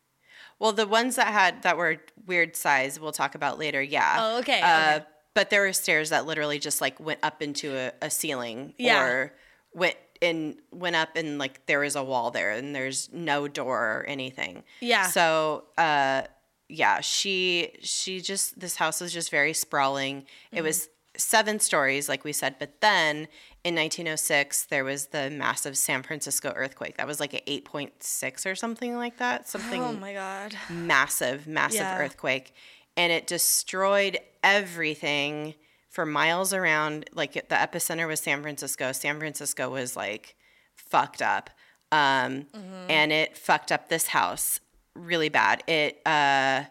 Well, the ones that had that were weird size, we'll talk about later. Yeah. Oh, okay. Uh, okay but there were stairs that literally just like went up into a, a ceiling yeah. or went and went up and like there was a wall there and there's no door or anything. Yeah. So uh yeah, she she just this house was just very sprawling. Mm-hmm. It was seven stories like we said, but then in 1906 there was the massive San Francisco earthquake. That was like an 8.6 or something like that. Something Oh my god. Massive, massive yeah. earthquake and it destroyed everything for miles around. Like the epicenter was San Francisco. San Francisco was like fucked up. Um, mm-hmm. And it fucked up this house really bad. It, uh,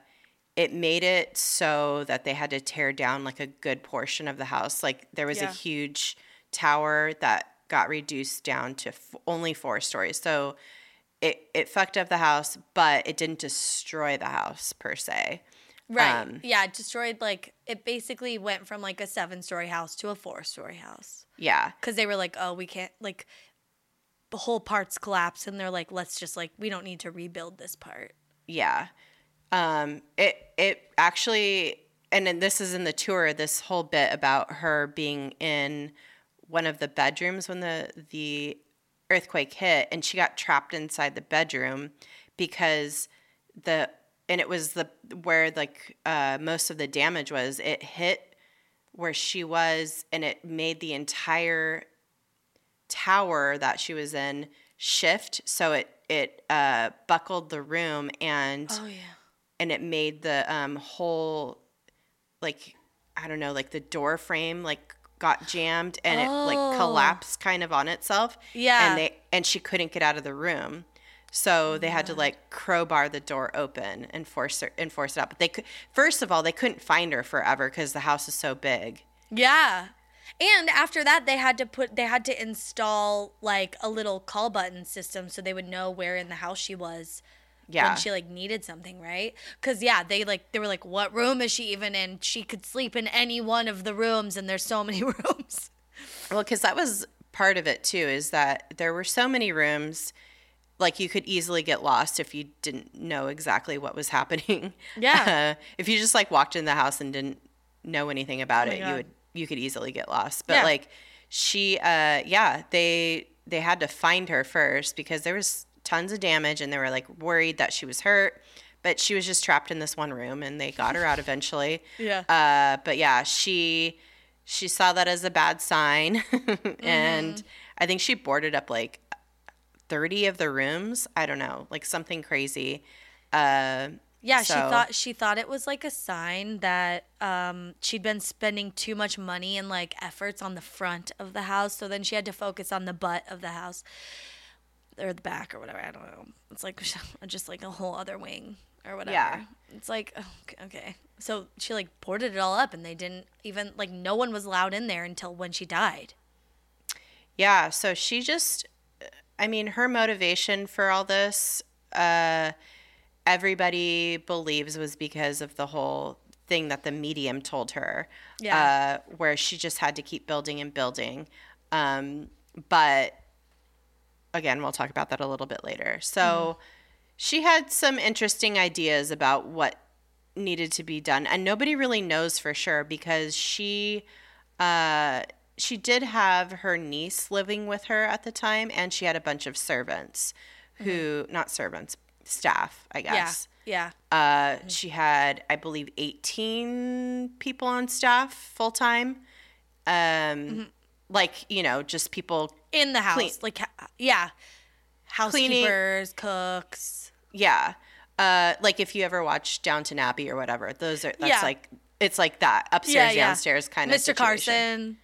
it made it so that they had to tear down like a good portion of the house. Like there was yeah. a huge tower that got reduced down to f- only four stories. So it, it fucked up the house, but it didn't destroy the house per se. Right. Um, yeah, it destroyed like it basically went from like a seven story house to a four story house. Yeah. Cuz they were like, "Oh, we can't like the whole part's collapse and they're like, "Let's just like we don't need to rebuild this part." Yeah. Um it it actually and this is in the tour this whole bit about her being in one of the bedrooms when the the earthquake hit and she got trapped inside the bedroom because the and it was the where like uh, most of the damage was. It hit where she was, and it made the entire tower that she was in shift. So it it uh, buckled the room, and oh yeah, and it made the um, whole like I don't know, like the door frame like got jammed and oh. it like oh. collapsed kind of on itself. Yeah, and they and she couldn't get out of the room. So they had to like crowbar the door open and force her and force it out. But they could first of all they couldn't find her forever because the house is so big. Yeah. And after that they had to put they had to install like a little call button system so they would know where in the house she was Yeah. when she like needed something, right? Cuz yeah, they like they were like what room is she even in? She could sleep in any one of the rooms and there's so many rooms. Well, because that was part of it too, is that there were so many rooms, like you could easily get lost if you didn't know exactly what was happening. Yeah. Uh, if you just like walked in the house and didn't know anything about my it, you would you could easily get lost. But Yeah. like she, uh, yeah, they they had to find her first because there was tons of damage and they were like worried that she was hurt. But she was just trapped in this one room, and they got her out eventually. Yeah. Uh, but yeah, she she saw that as a bad sign, and Mm-hmm. I think she boarded up like thirty of the rooms. I don't know, like something crazy. Uh, Yeah, she thought she thought it was like a sign that um, she'd been spending too much money and like efforts on the front of the house, so then she had to focus on the butt of the house or the back or whatever. I don't know. It's like just like a whole other wing or whatever. Yeah. It's like oh, okay, okay. So she like boarded it all up, and they didn't even like no one was allowed in there until when she died. Yeah, so she just I mean, her motivation for all this uh everybody believes was because of the whole thing that the medium told her. Yeah. Uh where she just had to keep building and building. Um but again, we'll talk about that a little bit later. So she had some interesting ideas about what needed to be done and nobody really knows for sure because she uh she did have her niece living with her at the time and she had a bunch of servants who not servants staff i guess. Yeah. uh she had i believe 18 people on staff full time um like you know just people In the house, Clean- like yeah, housekeepers, cooks. yeah uh like if you ever watch downton abbey or whatever those are that's Yeah. like it's like that upstairs Yeah, yeah. downstairs kind of Mr. situation. Carson,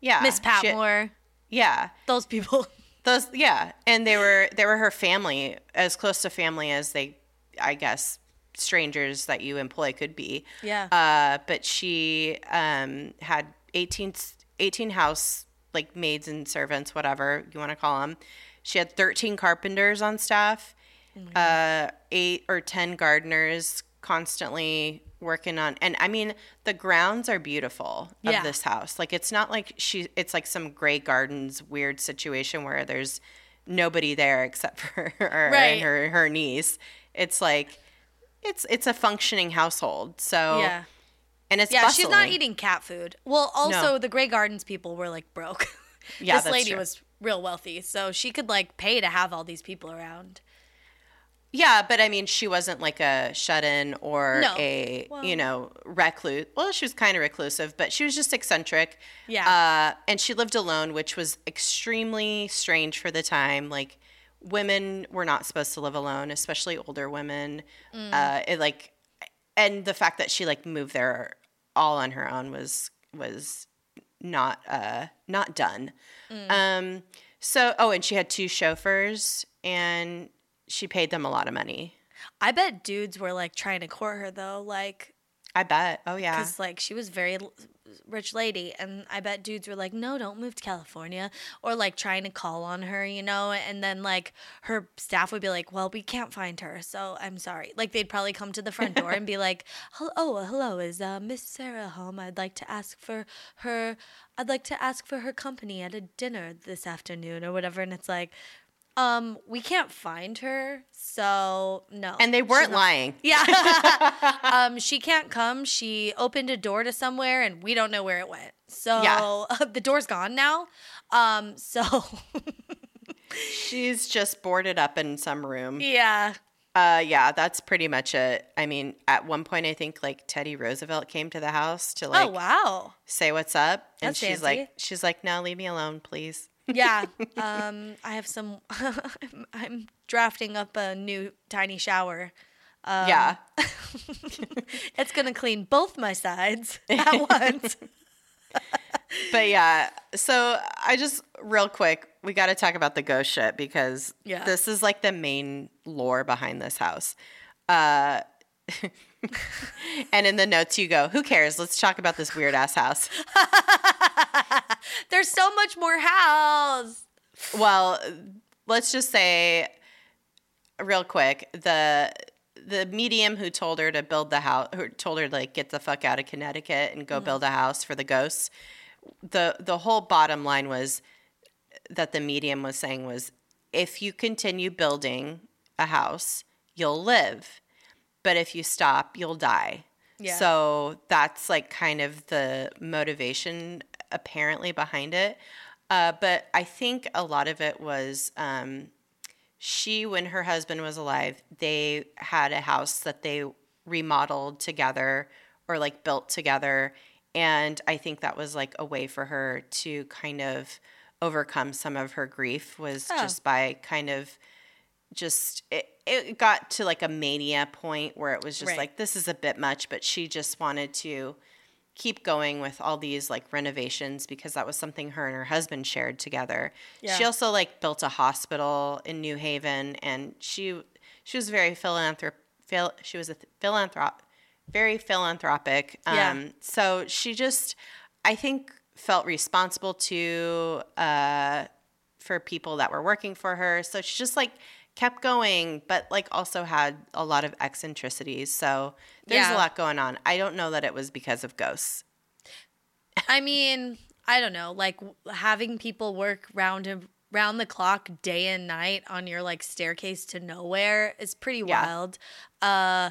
yeah Miss she- Patmore, yeah those people. Those yeah, and they were they were her family, as close to family as they, I guess, strangers that you employ could be. Yeah. Uh, but she um had 18, 18 house like maids and servants, whatever you want to call them. She had thirteen carpenters on staff, Oh uh, eight or ten gardeners constantly working on and i mean the grounds are beautiful of this house like it's not like she it's like some Grey Gardens weird situation where there's nobody there except for her Right. and her her niece it's like it's it's a functioning household so yeah. And it's Yeah, she's not eating cat food. Well, also No. the Grey Gardens people were like broke. Yeah, this lady true. was real wealthy, so she could like pay to have all these people around. Yeah, but I mean, she wasn't like a shut in or No. a, Well- you know, recluse. Well, she was kind of reclusive, but she was just eccentric. Yeah. Uh, and she lived alone, which was extremely strange for the time. Like, women were not supposed to live alone, especially older women. Mm. Uh, it like, and the fact that she like moved there all on her own was was not uh not done. Mm. Um so oh and she had two chauffeurs and she paid them a lot of money. I bet dudes were like trying to court her though, like I bet. Oh yeah. because like she was very l- rich lady, and I bet dudes were like, "No, don't move to California," or like trying to call on her, you know. And then like her staff would be like, "Well, we can't find her, so I'm sorry." Like they'd probably come to the front door and be like, "Hello, oh, hello, is uh, Miss Sarah home? I'd like to ask for her. I'd like to ask for her company at a dinner this afternoon or whatever." And it's like. Um, we can't find her, so no. And they weren't lying. yeah. um, she can't come. She opened a door to somewhere and we don't know where it went. So Yeah. the door's gone now. Um, so She's just boarded up in some room. yeah. Uh yeah, that's pretty much it. I mean, at one point I think like Teddy Roosevelt came to the house to like oh wow. say what's up and That's she's fancy. like she's like, "No, leave me alone, please." Yeah. Um, I have some. I'm, I'm drafting up a new tiny shower. Um, yeah. It's gonna clean both my sides at once. but yeah, so I just real quick, we got to talk about the ghost shit because Yeah. this is like the main lore behind this house. Uh, and in the notes you go, who cares? Let's talk about this weird ass house. There's so much more house. Well, let's just say real quick, the the medium who told her to build the house who told her to like get the fuck out of Connecticut and go mm-hmm. build a house for the ghosts. The the whole bottom line was that the medium was saying was if you continue building a house, you'll live. But if you stop, you'll die. Yeah. So that's like kind of the motivation apparently behind it. Uh, but I think a lot of it was um, she, when her husband was alive, they had a house that they remodeled together or like built together. And I think that was like a way for her to kind of overcome some of her grief was Oh. just by kind of just it, it got to like a mania point where it was just Right. like this is a bit much but she just wanted to keep going with all these like renovations because that was something her and her husband shared together Yeah. she also like built a hospital in new haven and she she was very philanthrop phil, she was a th- philanthrop very philanthropic um Yeah. so she just i think felt responsible to uh for people that were working for her. So she just like kept going, but like also had a lot of eccentricities. So there's Yeah. a lot going on. I don't know that it was because of ghosts. I mean, I don't know, like having people work round and round the clock day and night on your like staircase to nowhere is pretty Yeah. wild. Uh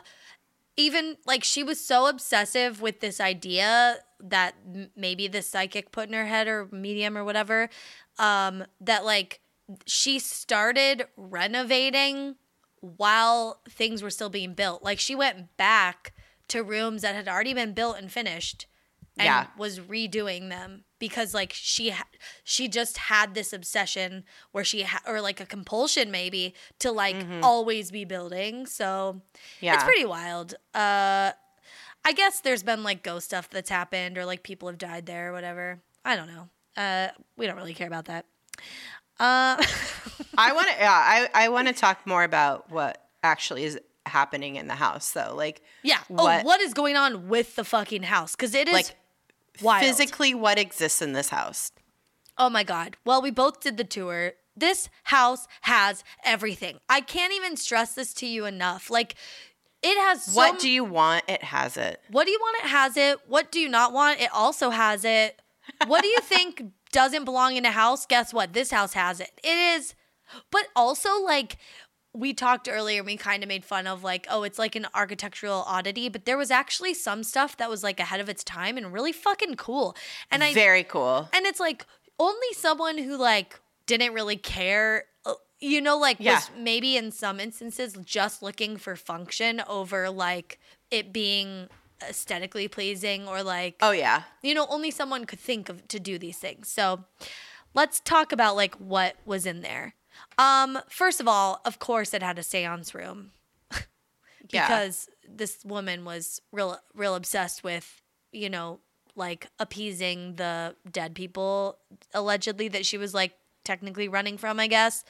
even like she was so obsessive with this idea that m- maybe the psychic put in her head or medium or whatever um that like she started renovating while things were still being built. Like she went back to rooms that had already been built and finished and Yeah. was redoing them because like she ha- she just had this obsession where she ha- or like a compulsion maybe to like always be building. So Yeah. it's pretty wild. Uh I guess there's been like ghost stuff that's happened or like people have died there or whatever. I don't know. Uh we don't really care about that. Uh I want to yeah, I I want to talk more about what actually is happening in the house though. Like yeah. What- Oh, what is going on with the fucking house? Cuz it is like wild. physically what exists in this house. Oh my God. Well, we both did the tour. This house has everything. I can't even stress this to you enough. Like, it has so what do you want? It has it. What do you want? It has it. What do you not want? It also has it. What do you think doesn't belong in a house? Guess what? This house has it. It is, but also like we talked earlier, we kind of made fun of like, oh, it's like an architectural oddity, but there was actually some stuff that was like ahead of its time and really fucking cool. And I Very cool. and it's like only someone who like didn't really care uh, you know like Yeah. was maybe in some instances just looking for function over like it being aesthetically pleasing or like Oh yeah. you know only someone could think of to do these things so let's talk about like what was in there um first of all of course it had a seance room Yeah. because this woman was real real obsessed with you know like appeasing the dead people allegedly that she was like technically running from i guess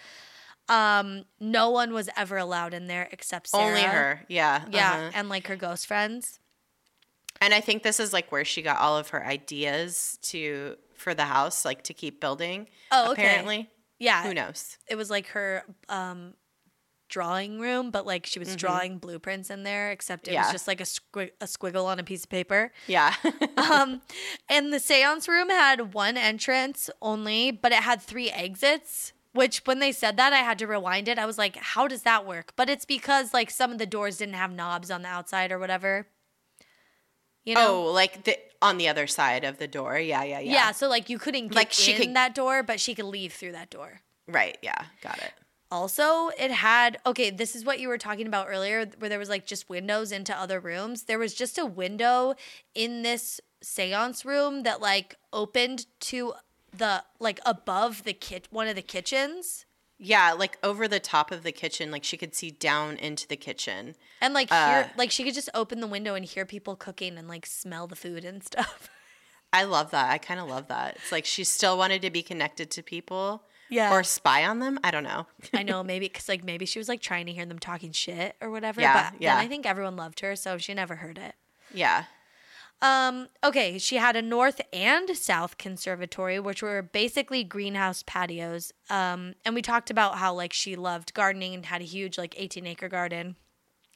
um no one was ever allowed in there except Sarah. Only her. Yeah. yeah uh-huh. and like her ghost friends And I think this is like where she got all of her ideas to for the house, like to keep building. Oh, okay. Apparently. yeah Who knows? it was like her um drawing room but like she was drawing blueprints in there except it was Mm-hmm. Just like a, squig- a squiggle on a piece of paper Yeah. um and the seance room had one entrance only but it had three exits which when they said that i had to rewind it i was like how does that work but it's because like some of the doors didn't have knobs on the outside or whatever you know oh, like the on the other side of the door. Yeah, yeah, yeah. yeah. so like you couldn't get Like, she in could- that door but she could leave through that door Right. Yeah. Got it. Also, it had okay, this is what you were talking about earlier where there was like just windows into other rooms. There was just a window in this séance room that like opened to the like above the kit one of the kitchens Yeah, like over the top of the kitchen, like she could see down into the kitchen. and like Uh, hear like she could just open the window and hear people cooking and like smell the food and stuff. I love that. I kind of love that. It's like she still wanted to be connected to people. Yeah. Or spy on them. I don't know. I know maybe because like maybe she was like trying to hear them talking shit or whatever. Yeah, but yeah. then I think everyone loved her, so she never heard it. yeah. Um, okay, she had a north and south conservatory, which were basically greenhouse patios. Um, and we talked about how like she loved gardening and had a huge like 18 acre garden.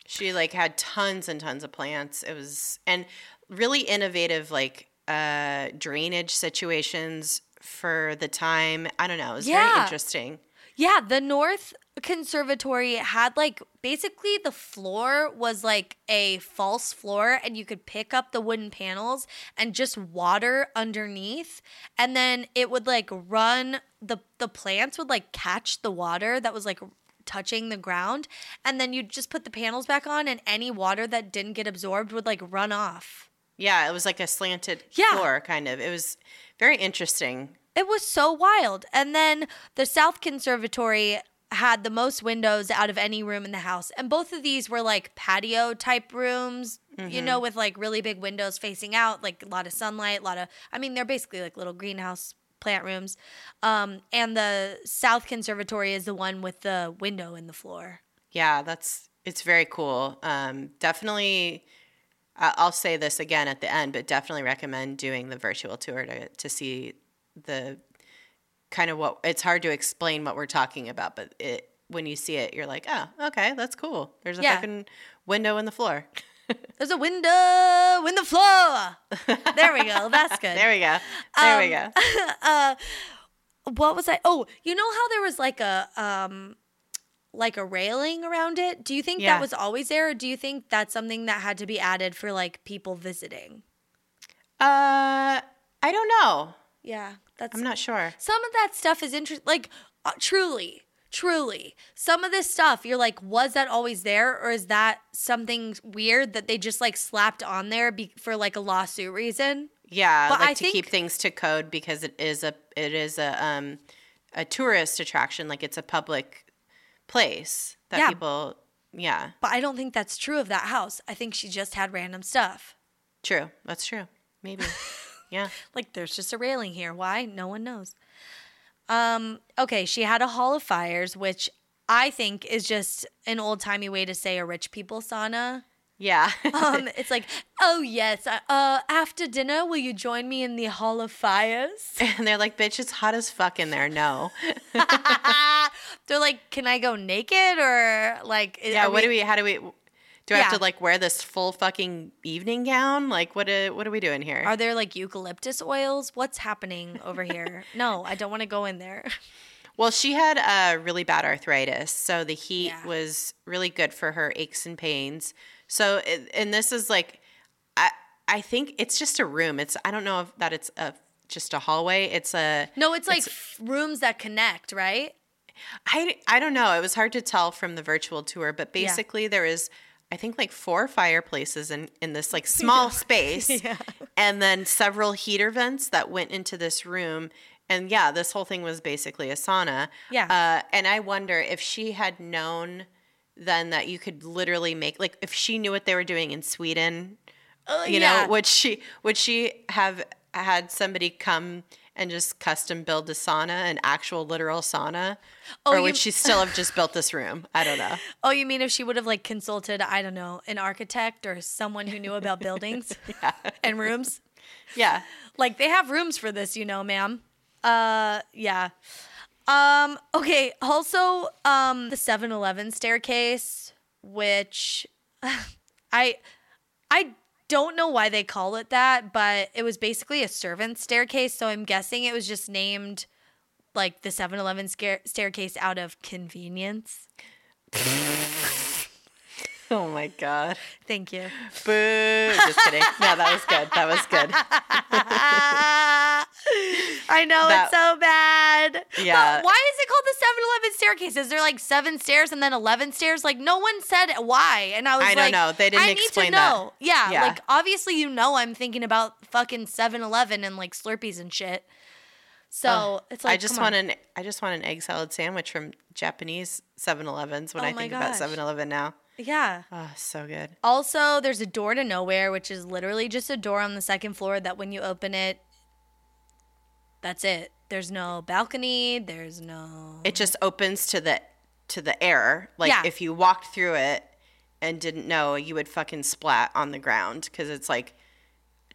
She like had tons and tons of plants. It was and really innovative like uh drainage situations for the time. I don't know. It was very interesting. Yeah, the North Conservatory had like basically the floor was like a false floor, and you could pick up the wooden panels and just water underneath, and then it would like run the the plants would like catch the water that was like touching the ground, and then you'd just put the panels back on, and any water that didn't get absorbed would like run off. Yeah, it was like a slanted Yeah. floor kind of. It was very interesting. It was so wild. And then the South Conservatory had the most windows out of any room in the house. And both of these were like patio type rooms, you know, with like really big windows facing out, like a lot of sunlight, a lot of, I mean, they're basically like little greenhouse plant rooms. Um, and the South Conservatory is the one with the window in the floor. Yeah, that's it's very cool. Um, definitely, I'll say this again at the end, but definitely recommend doing the virtual tour to to see the kind of what it's hard to explain what we're talking about, but it when you see it, you're like, oh, okay, that's cool. There's a Yeah. fucking window in the floor. There's a window in the floor. There we go. That's good. There we go. There we Um, go. uh what was I? Oh, you know how there was like a um like a railing around it? Do you think Yeah. that was always there or do you think that's something that had to be added for like people visiting? Uh, I don't know. Yeah, that's I'm not sure. some of that stuff is interesting. Like, uh, truly, truly, some of this stuff, you're like, was that always there, or is that something weird that they just like slapped on there be- for like a lawsuit reason? Yeah, But like I to keep things to code because it is a it is a um a tourist attraction. Like it's a public place that Yeah. people. Yeah, But I don't think that's true of that house. I think she just had random stuff. true. That's true. Maybe. yeah. Like, there's just a railing here. Why? No one knows. Um. Okay, she had a hall of fires, which I think is just an old timey way to say a rich people sauna. Yeah. Um, it's like, oh yes, uh, uh, after dinner, will you join me in the Hall of Fires? and they're like, "Bitch, it's hot as fuck in there." No. They're like, can I go naked or like? Yeah. What do we? How do we? Do I have to like wear this full fucking evening gown? Like, what? uh, what are we doing here? Are there like eucalyptus oils? What's happening over here? no, I don't want to go in there. Well, she had uh, really bad arthritis, so the heat Yeah. was really good for her aches and pains. So, and this is like, I I think it's just a room. It's I don't know if that it's a just a hallway. It's a No, it's like rooms that connect, right? I I don't know. It was hard to tell from the virtual tour, but Yeah. basically there is I think like four fireplaces in in this like small space, Yeah. and then several heater vents that went into this room. And yeah, this whole thing was basically a sauna. Yeah. Uh, and I wonder if she had known then that you could literally make like if she knew what they were doing in Sweden, Uh, you yeah. know, would she would she have had somebody come and just custom build a sauna, an actual literal sauna, Oh, or you- would she still have just built this room? I don't know. Oh, you mean if she would have like consulted, I don't know, an architect or someone who knew about buildings and rooms? Yeah, Like they have rooms for this, you know, ma'am. Uh yeah. Um okay, also um the 7-Eleven staircase which I I don't know why they call it that, but it was basically a servant staircase, so I'm guessing it was just named like the 7-Eleven staircase out of convenience. Oh my god. Thank you. Boo. Just kidding. No, that was good. That was good. I know That- it's so bad. Yeah. But why is it called the 7-Eleven staircase? Is there like seven stairs and then 11 stairs? Like no one said why. And I was like, I don't know. They didn't I need explain to that. know. Yeah, Yeah. Like obviously you know I'm thinking about fucking 7-Eleven and like Slurpees and shit. So Ugh. it's like I just want on. an I just want an egg salad sandwich from Japanese 7-Elevens when Oh I think about gosh. 7-Eleven now. Yeah. Oh, so good. Also, there's a door to nowhere, which is literally just a door on the second floor that when you open it, That's it. There's no balcony. There's no. It just opens to the to the air. Like Yeah. if you walked through it and didn't know, you would fucking splat on the ground because it's like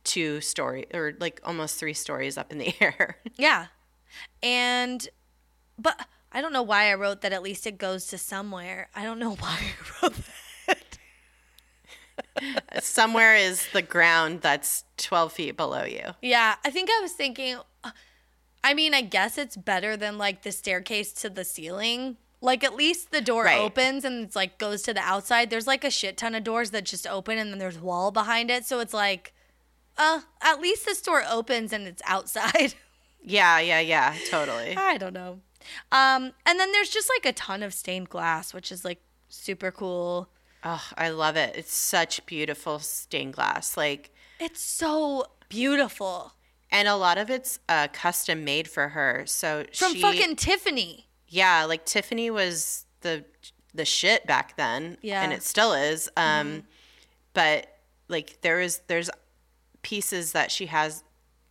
two story or like almost three stories up in the air. Yeah. And, but I don't know why I wrote that at least it goes to somewhere. I don't know why I wrote that. Somewhere is the ground that's 12 feet below you. Yeah. I think I was thinking, uh, I mean, I guess it's better than like the staircase to the ceiling. Like at least the door Right. opens and it's like goes to the outside. There's like a shit ton of doors that just open and then there's wall behind it. So it's like, uh, at least this door opens and it's outside. Yeah, yeah, yeah, totally. I don't know. Um, and then there's just like a ton of stained glass, which is like super cool. Oh, I love it. It's such beautiful stained glass. Like, It's so beautiful. and a lot of it's uh, custom made for her. So From she, fucking Tiffany. yeah, like Tiffany was the the shit back then, Yeah. Mm-hmm. and it still is. Um, but like there is there's pieces that she has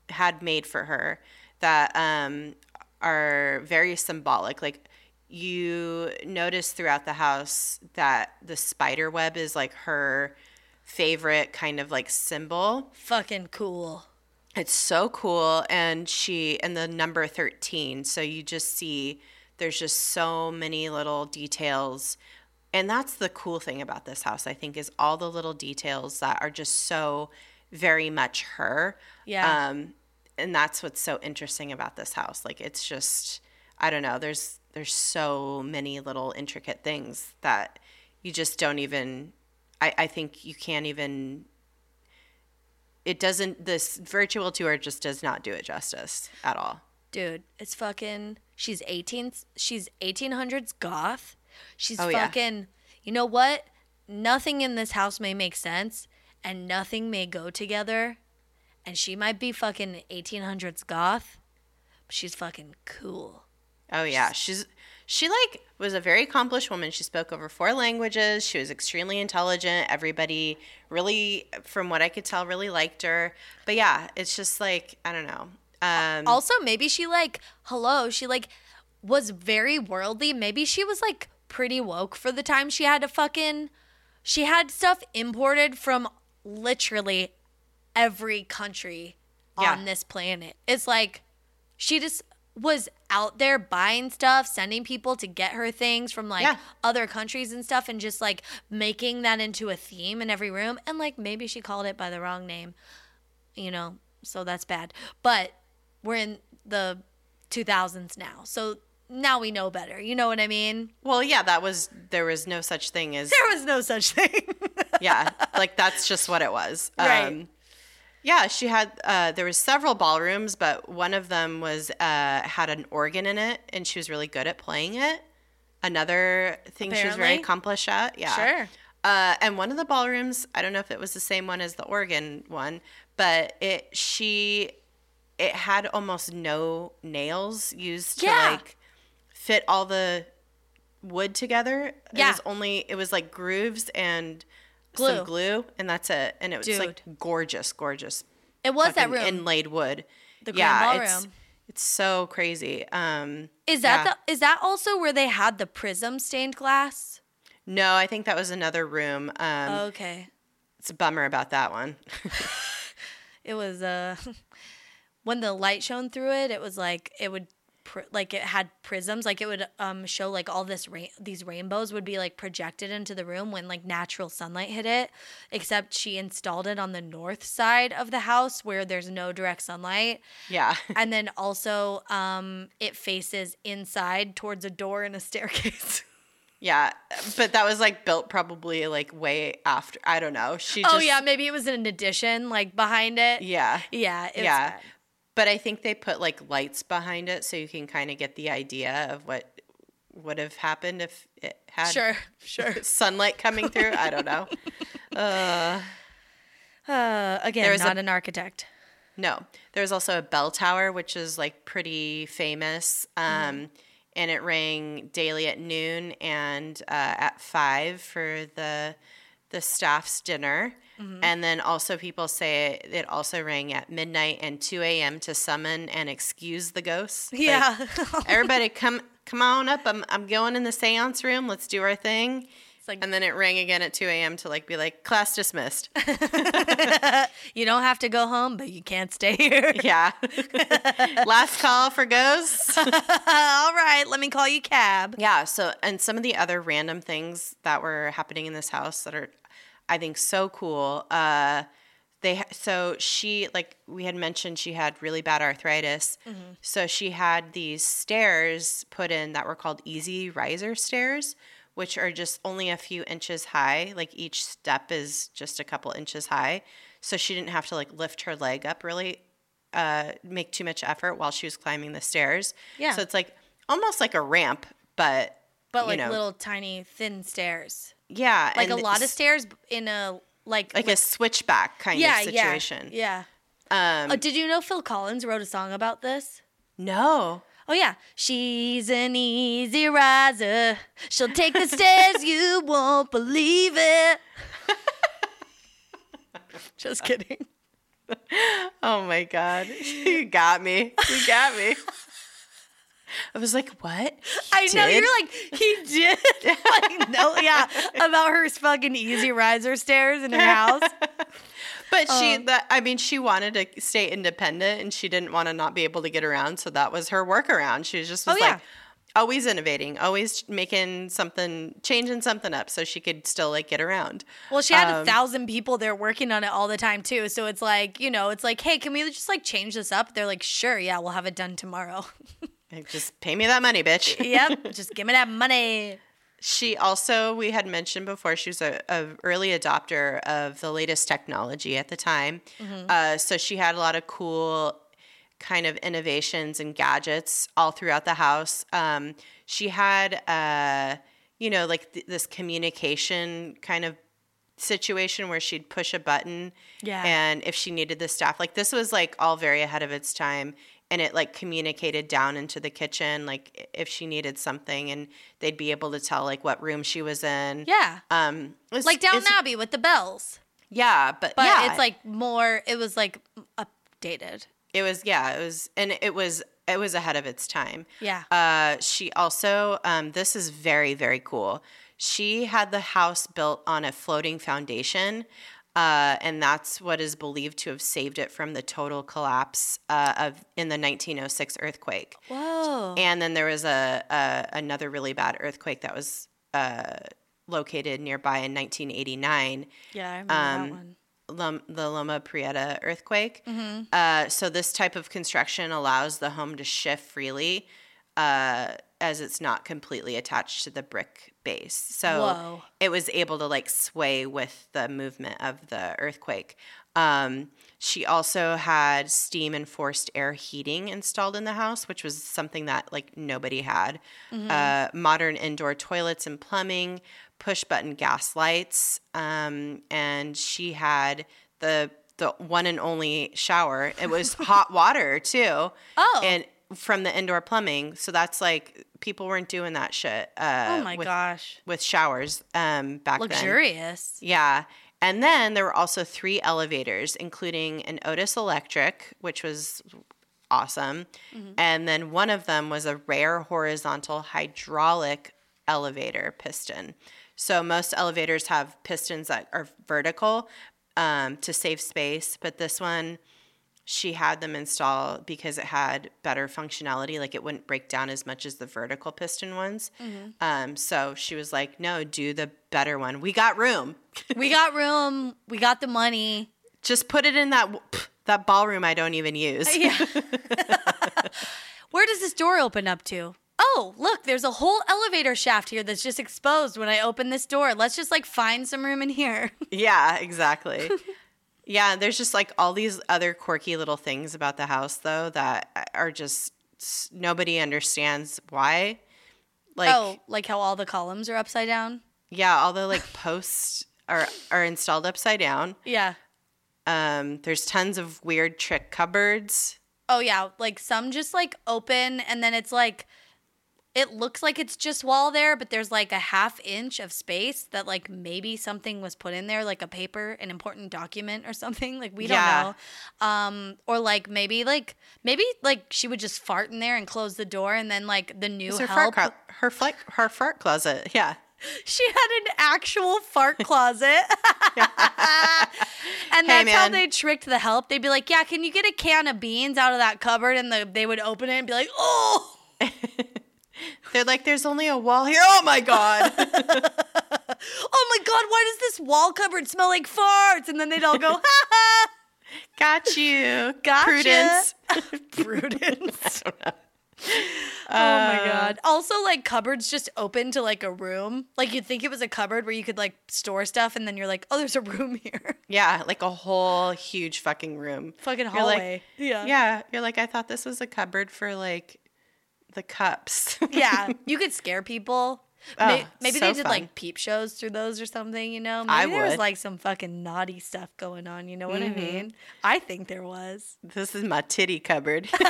had made for her that um are very symbolic. Like you notice throughout the house that the spider web is like her favorite kind of like symbol. Fucking cool. It's so cool. And she, and the number 13. So you just see there's just so many little details. And that's the cool thing about this house, I think, is all the little details that are just so very much her. Yeah. Um, and that's what's so interesting about this house. Like it's just, I don't know, there's, there's so many little intricate things that you just don't even, I, I think you can't even it doesn't this virtual tour just does not do it justice at all Dude, it's fucking she's 18 she's 1800s goth. She's Oh, yeah. fucking You know what? Nothing in this house may make sense and nothing may go together. And she might be fucking 1800s goth. But she's fucking cool. oh yeah she's she like was a very accomplished woman she spoke over four languages she was extremely intelligent everybody really from what i could tell really liked her but yeah it's just like i don't know um Also, maybe she like hello, she like was very worldly. Maybe she was like pretty woke for the time she had to fucking she had stuff imported from literally every country Yeah. on this planet. It's like she just was out there buying stuff, sending people to get her things from like Yeah. other countries and stuff and just like making that into a theme in every room and like maybe she called it by the wrong name you know, so that's bad. But we're in the 2000s now. So now we know better. You know what I mean? well yeah that was there was no such thing as There was no such thing. yeah like that's just what it was Right. um yeah she had uh there was several ballrooms but one of them was uh had an organ in it and she was really good at playing it another thing she was very accomplished at yeah Sure. uh and one of the ballrooms i don't know if it was the same one as the organ one but it she it had almost no nails used to like fit all the wood together. It Yeah. was only it was like grooves and Glue. some glue and that's it. And it was like gorgeous, gorgeous. It was that room. inlaid wood. The grand yeah, it's ballroom. it's so crazy. Um is that yeah. the is that also where they had the prism stained glass? No, I think that was another room. Um Okay. it's a bummer about that one. It was uh when the light shone through it, it was like it would pr- like it had prisms like it would um show like all this rain these rainbows would be like projected into the room when like natural sunlight hit it except she installed it on the north side of the house where there's no direct sunlight yeah. and then also um it faces inside towards a door and a staircase Yeah, but that was like built probably like way after. I don't know. She just oh yeah maybe it was an addition like behind it Yeah. yeah yeah. bad. But I think they put like lights behind it so you can kind of get the idea of what would have happened if it had sure sure sunlight coming through. I don't know. Uh, uh again There was a- not an architect no. There's also a bell tower, which is like pretty famous. Um, And it rang daily at noon and uh, at five for the the staff's dinner. Mm-hmm. And then also people say it also rang at midnight and 2 a.m. to summon and excuse the ghosts. Like, Yeah. everybody come come on up. I'm I'm going in the seance room. Let's do our thing. It's like And then it rang again at 2 a.m. to like be like class dismissed. you don't have to go home, but you can't stay here. yeah. Last call for ghosts. All right, let me call you cab. Yeah. So, and some of the other random things that were happening in this house that are, I think, so cool. Uh, they so she like we had mentioned she had really bad arthritis, so she had these stairs put in that were called easy riser stairs, which are just only a few inches high. Like each step is just a couple inches high, so she didn't have to like lift her leg up really uh, make too much effort while she was climbing the stairs. Yeah. So it's like almost like a ramp, but But like know, little tiny thin stairs. Yeah, Like a lot of stairs in a like like a switchback kind yeah, of situation. Yeah. Yeah. Um, Oh, did you know Phil Collins wrote a song about this? no, Oh yeah, she's an easy riser. She'll take the stairs, you won't believe it. Just kidding. oh my god, you got me, you got me. I was like, what? He I know you're like he did. like no, yeah, about her fucking easy riser stairs in her house. But she, Um, that I mean, she wanted to stay independent, and she didn't want to not be able to get around. So that was her workaround. She just was Oh, yeah. like always innovating, always making something, changing something up, so she could still like get around. Well, she had Um, a thousand people there working on it all the time too. So it's like, you know, it's like, hey, can we just like change this up? They're like, sure, yeah, we'll have it done tomorrow. Like, just pay me that money, bitch. yep, just give me that money. She also, we had mentioned before, she was a, a early adopter of the latest technology at the time. Uh, so she had a lot of cool kind of innovations and gadgets all throughout the house. Um, she had, uh, you know, like th- this communication kind of situation where she'd push a button Yeah. and if she needed the staff like this was like all very ahead of its time and it like communicated down into the kitchen like if she needed something and they'd be able to tell like what room she was in Yeah. um it's- Like down Abbey with the bells. yeah but, But yeah it's like more, it was like updated. it was yeah it was and it was it was ahead of its time Yeah. Uh, she also, um, this is very, very cool. She had the house built on a floating foundation, uh, and that's what is believed to have saved it from the total collapse uh, of in the 1906 earthquake. Whoa. And then there was a, a another really bad earthquake that was uh, located nearby in 1989 yeah, I remember um, that one. Lom- the Loma Prieta earthquake. Uh, so this type of construction allows the home to shift freely, uh, as it's not completely attached to the brick base. So Whoa. it was able to like sway with the movement of the earthquake. Um, she also had steam and forced air heating installed in the house, which was something that like nobody had. Uh, modern indoor toilets and plumbing, push button gas lights, um, and she had the the one and only shower. It was hot water too. Oh. and from the indoor plumbing. So that's like people weren't doing that shit. Uh, Oh my with, gosh. with showers um, back then. Luxurious. Yeah. And then there were also three elevators, including an Otis Electric, which was awesome. And then one of them was a rare horizontal hydraulic elevator piston. So most elevators have pistons that are vertical um, to save space, but this one, she had them install because it had better functionality. Like it wouldn't break down as much as the vertical piston ones. Um, so she was like, no, do the better one. We got room. we got room. We got the money. Just put it in that that ballroom I don't even use. Yeah. Where does this door open up to? Oh, look, there's a whole elevator shaft here that's just exposed when I open this door. Let's just like find some room in here. yeah, exactly. Yeah, there's just like all these other quirky little things about the house though that are just nobody understands why. Like oh, like how all the columns are upside down? yeah, all the like posts are are installed upside down. Yeah. Um, there's tons of weird trick cupboards. Oh yeah, like some just like open and then it's like it looks like it's just wall there, but there's like a half inch of space that like maybe something was put in there, like a paper, an important document or something. Like we don't Yeah. know. Um, or like maybe like maybe like she would just fart in there and close the door, and then like the new her help. fart, her, flight, her fart closet. Yeah. She had an actual fart closet. and Hey, that's how they tricked the help. They'd be like, "Yeah, can you get a can of beans out of that cupboard?" And the, they would open it and be like, "Oh." They're like, there's only a wall here. Oh my God. oh my god, why does this wall cupboard smell like farts? And then they'd all go, ha ha. Got you. Gotcha. Prudence. Prudence. Know. Uh, oh my god. Also, like cupboards just open to like a room. Like you'd think it was a cupboard where you could like store stuff, and then you're like, oh, there's a room here. Yeah, like a whole huge fucking room. Fucking hallway. like, yeah. Yeah, you're like, I thought this was a cupboard for like the cups. yeah, you could scare people. Oh, May- Maybe so they did fun. like peep shows through those or something, you know? Maybe I there was like some fucking naughty stuff going on, you know what Mm-hmm. I mean? I think there was. this is my titty cupboard.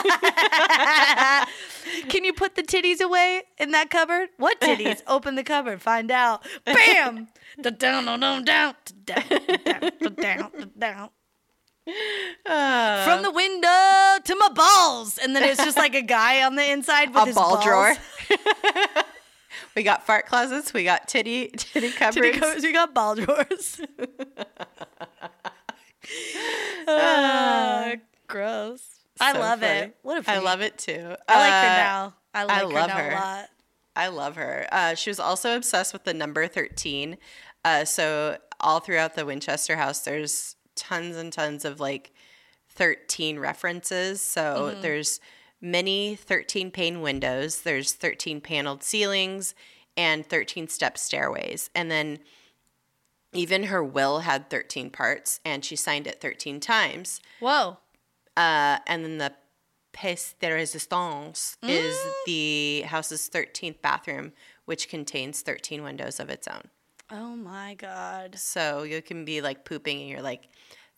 Can you put the titties away in that cupboard? What titties? Open the cupboard, find out. Bam! Down, down, down, down, down, down, da down, da down. Uh, From the window to my balls, and then it's just like a guy on the inside with a his ball balls. drawer. we got fart closets. We got titty titty cupboards. Titty cupboards, we got ball drawers. Ah, gross. I love funny. it. What a I freak. I love it too. I like her Uh, now. I like her love her. a lot. I love her. Uh, she was also obsessed with the number 13. Uh, so, all throughout the Winchester house, there's tons and tons of like 13 references. So, Mm-hmm. there's many 13 pane windows, there's 13 paneled ceilings, and 13 step stairways. And then even her will had 13 parts, and she signed it 13 times. Whoa. Uh, and then the pièce de résistance is Mm. the house's 13th bathroom, which contains 13 windows of its own. Oh my god. So you can be like pooping and you're like,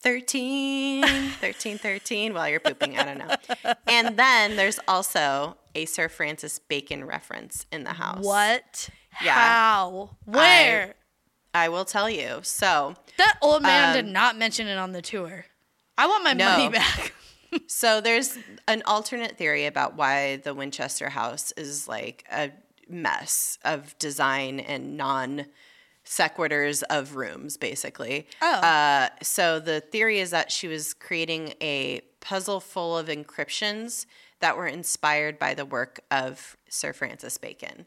13, 13, 13 while you're pooping. I don't know. And then there's also a Sir Francis Bacon reference in the house. What? Yeah. How? Where? I will tell you. So, that old man did um, not mention it on the tour. I want my No. money back. So there's an alternate theory about why the Winchester house is like a mess of design and non sequiturs of rooms, basically. Oh. Uh, so the theory is that she was creating a puzzle full of encryptions that were inspired by the work of Sir Francis Bacon.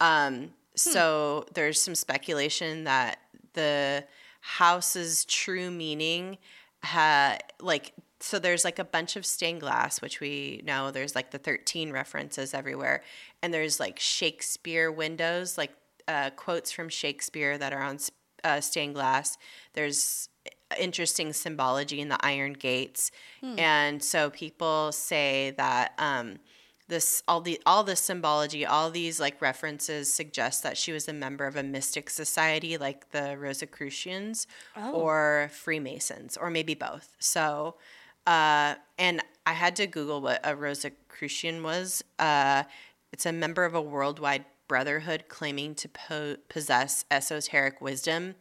Um, so there's some speculation that the house's true meaning ha like so there's like a bunch of stained glass which we know there's like the 13 references everywhere and there's like shakespeare windows like uh, quotes from shakespeare that are on uh, stained glass. There's interesting symbology in the iron gates. And so people say that um, this all the all this symbology all these like references suggest that she was a member of a mystic society like the rosicrucians or freemasons or maybe both. So uh, and i had to google what a rosicrucian was. Uh, it's a member of a worldwide brotherhood claiming to po- possess esoteric wisdom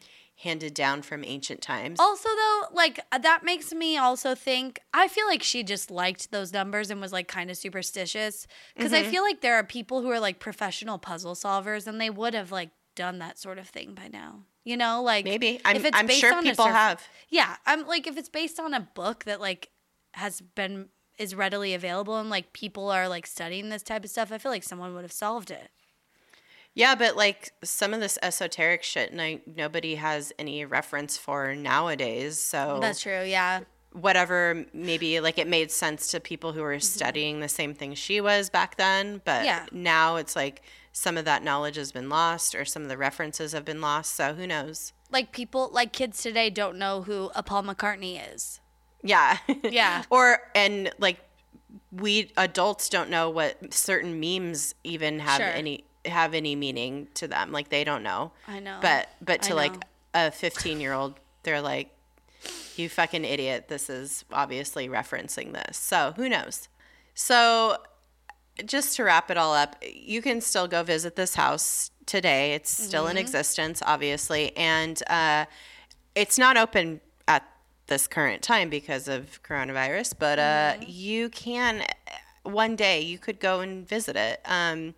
handed down from ancient times Also, though, like uh, that makes me also think. I feel like she just liked those numbers and was like kind of superstitious because Mm-hmm. I feel like there are people who are like professional puzzle solvers and they would have like done that sort of thing by now. You know, like Maybe. I'm- I'm sure on a people surf- have. Yeah, I'm like if it's based on a book that like has been is readily available and like people are like studying this type of stuff, I feel like someone would have solved it. Yeah, but like some of this esoteric shit, no, nobody has any reference for nowadays. So That's true. Yeah. whatever, maybe like it made sense to people who were mm-hmm. studying the same thing she was back then. But Yeah. now it's like some of that knowledge has been lost, or some of the references have been lost. So who knows? Like people, like kids today don't know who a Paul McCartney is. Yeah, Yeah. or and like we adults don't know what certain memes even have Sure. any have any meaning to them. Like they don't know. I know. But but to like a 15 year old, they're like, "You fucking idiot! This is obviously referencing this." So who knows? So just to wrap it all up, you can still go visit this house today. It's still in existence, obviously, and uh, it's not open at this current time because of coronavirus. But uh, you can one day you could go and visit it um,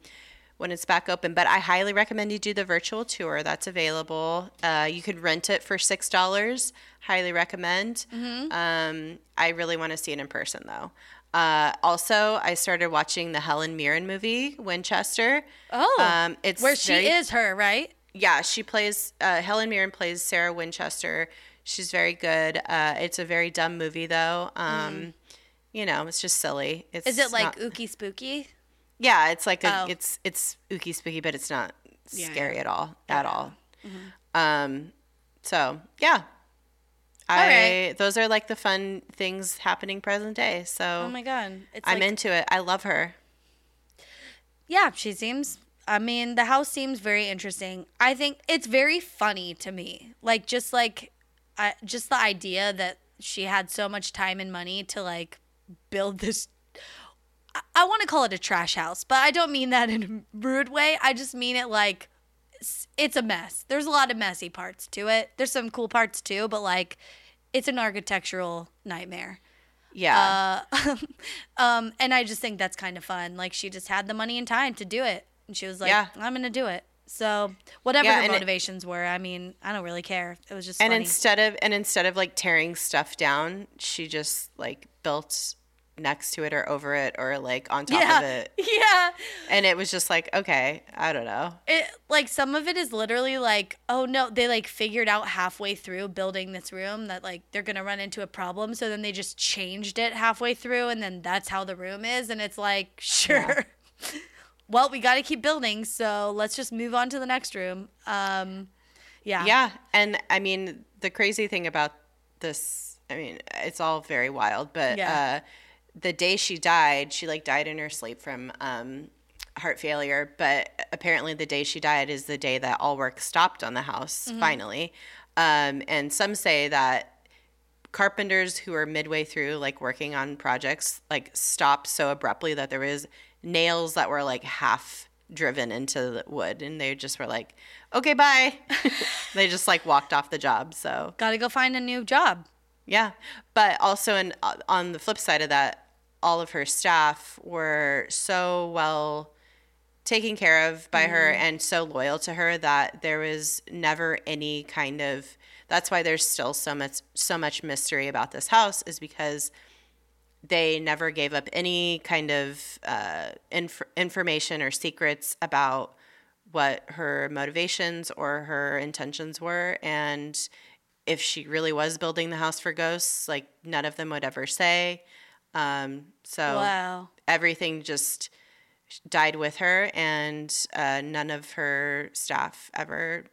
when it's back open. But I highly recommend you do the virtual tour. That's available. Uh, you could rent it for six dollars. Highly recommend. Um, I really want to see it in person though. Uh, also, I started watching the Helen Mirren movie, Winchester. Oh, um, it's where she very- is her, right? yeah, she plays uh, Helen Mirren plays Sarah Winchester. She's very good. Uh, it's a very dumb movie though. Um, You know, it's just silly. It's Mm. Is it like not- ooky spooky? Yeah, it's like a, Oh. it's it's ooky spooky, but it's not Yeah, scary yeah. at all at all. Mm-hmm. Um, so yeah, I right. those are like the fun things happening present day. So Oh my god, it's I'm like, into it. I love her. yeah. She seems. I mean, the house seems very interesting. I think it's very funny to me. Like just like, I just the idea that she had so much time and money to like build this. I, want to call it a trash house, but I don't mean that in a rude way. I just mean it like it's- a mess. There's a lot of messy parts to it. There's some cool parts too, but like it's an architectural nightmare. Yeah, Uh, um, and I just think that's kind of fun. Like she just had the money and time to do it, and she was like, Yeah. "I'm gonna do it." So whatever Yeah, her and it- motivations were, I mean, I don't really care. It was just and funny. instead of and instead of like tearing stuff down, she just like built next to it or over it or like on top yeah, of it. yeah. And it was just like, okay, I don't know. It like some of it is literally like, oh no, they like figured out halfway through building this room that like they're gonna run into a problem, so then they just changed it halfway through, and then that's how the room is, and it's like, sure. well, we got to keep building, so let's just move on to the next room. Um, yeah. Yeah, and I mean the crazy thing about this, I mean, it's all very wild, but Yeah. uh, the day she died, she like died in her sleep from um, heart failure. But apparently, the day she died is the day that all work stopped on the house Mm-hmm. finally. Um, and some say that carpenters who are midway through like working on projects like stopped so abruptly that there was nails that were like half driven into the wood and they just were like okay bye they just like walked off the job so Got to go find a new job. yeah but also in, on the flip side of that all of her staff were so well taken care of by her and so loyal to her that there was never any kind of that's why there's still so much so much mystery about this house is because they never gave up any kind of uh, inf- information or secrets about what her motivations or her intentions were. And if she really was building the house for ghosts like none of them would ever say um, so Wow. everything just died with her and uh, none of her staff ever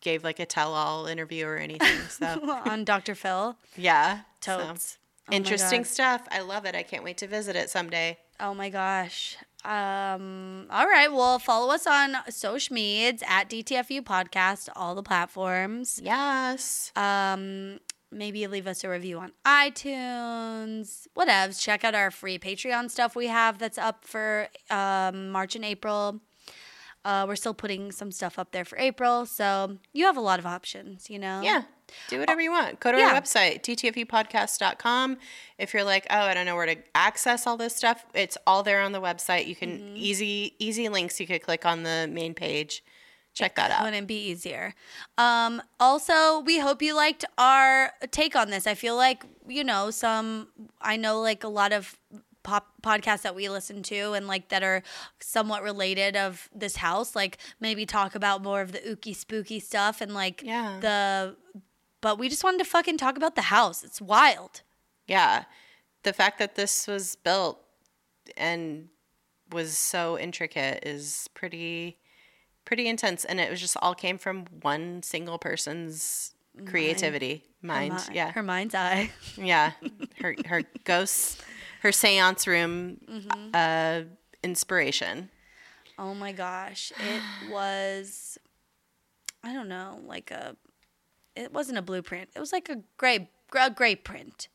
gave like a tell-all interview or anything so On Dr. Phil. yeah so, Totes. Oh interesting stuff i love it i can't wait to visit it someday Oh my gosh. Um, all right. Well, follow us on social medias at DTFU Podcast, all the platforms. yes Um, maybe leave us a review on iTunes. Whatevs. Check out our free Patreon stuff we have that's up for um, March and April. Uh, we're still putting some stuff up there for April, so you have a lot of options. You know. yeah do whatever you want go to Yeah. our website ttfupodcast.com if you're like oh i don't know where to access all this stuff it's all there on the website you can Mm-hmm. easy easy links you could click on the main page check that out Couldn't be easier. Um, also, we hope you liked our take on this. I feel like you know some. I know like a lot of pop podcasts that we listen to and like that are somewhat related of this house. Like maybe talk about more of the ooky spooky stuff and like Yeah. the. But we just wanted to fucking talk about the house. It's wild. Yeah. The fact that this was built and was so intricate is pretty pretty intense and it was just all came from one single person's creativity mind, Her mi- yeah Her mind's eye. yeah her her ghosts her seance room Mm-hmm. uh inspiration Oh my gosh. It was I don't know, like a it wasn't a blueprint. It was like a gray a gray print.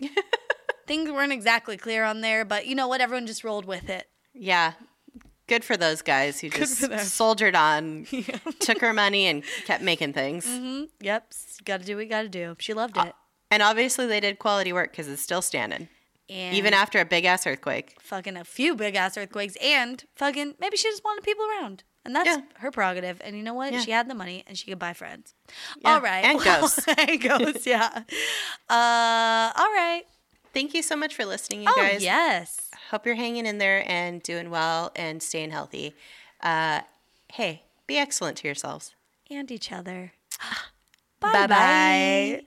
Things weren't exactly clear on there, but you know what? Everyone just rolled with it. Yeah. Good for those guys who just soldiered on, took her money, and kept making things. Yep, got to do what you got to do. She loved Uh, it. And obviously, they did quality work because it's still standing, And even after a big ass earthquake. fucking a few big ass earthquakes and fucking maybe she just wanted people around. And that's Yeah. her prerogative. And you know what? Yeah. She had the money and she could buy friends. Yeah, All right. and ghosts. and ghosts, yeah. Uh, all right. Thank you so much for listening, you Oh, guys. yes. Hope you're hanging in there and doing well and staying healthy. Uh, hey, be excellent to yourselves. And each other. Bye bye.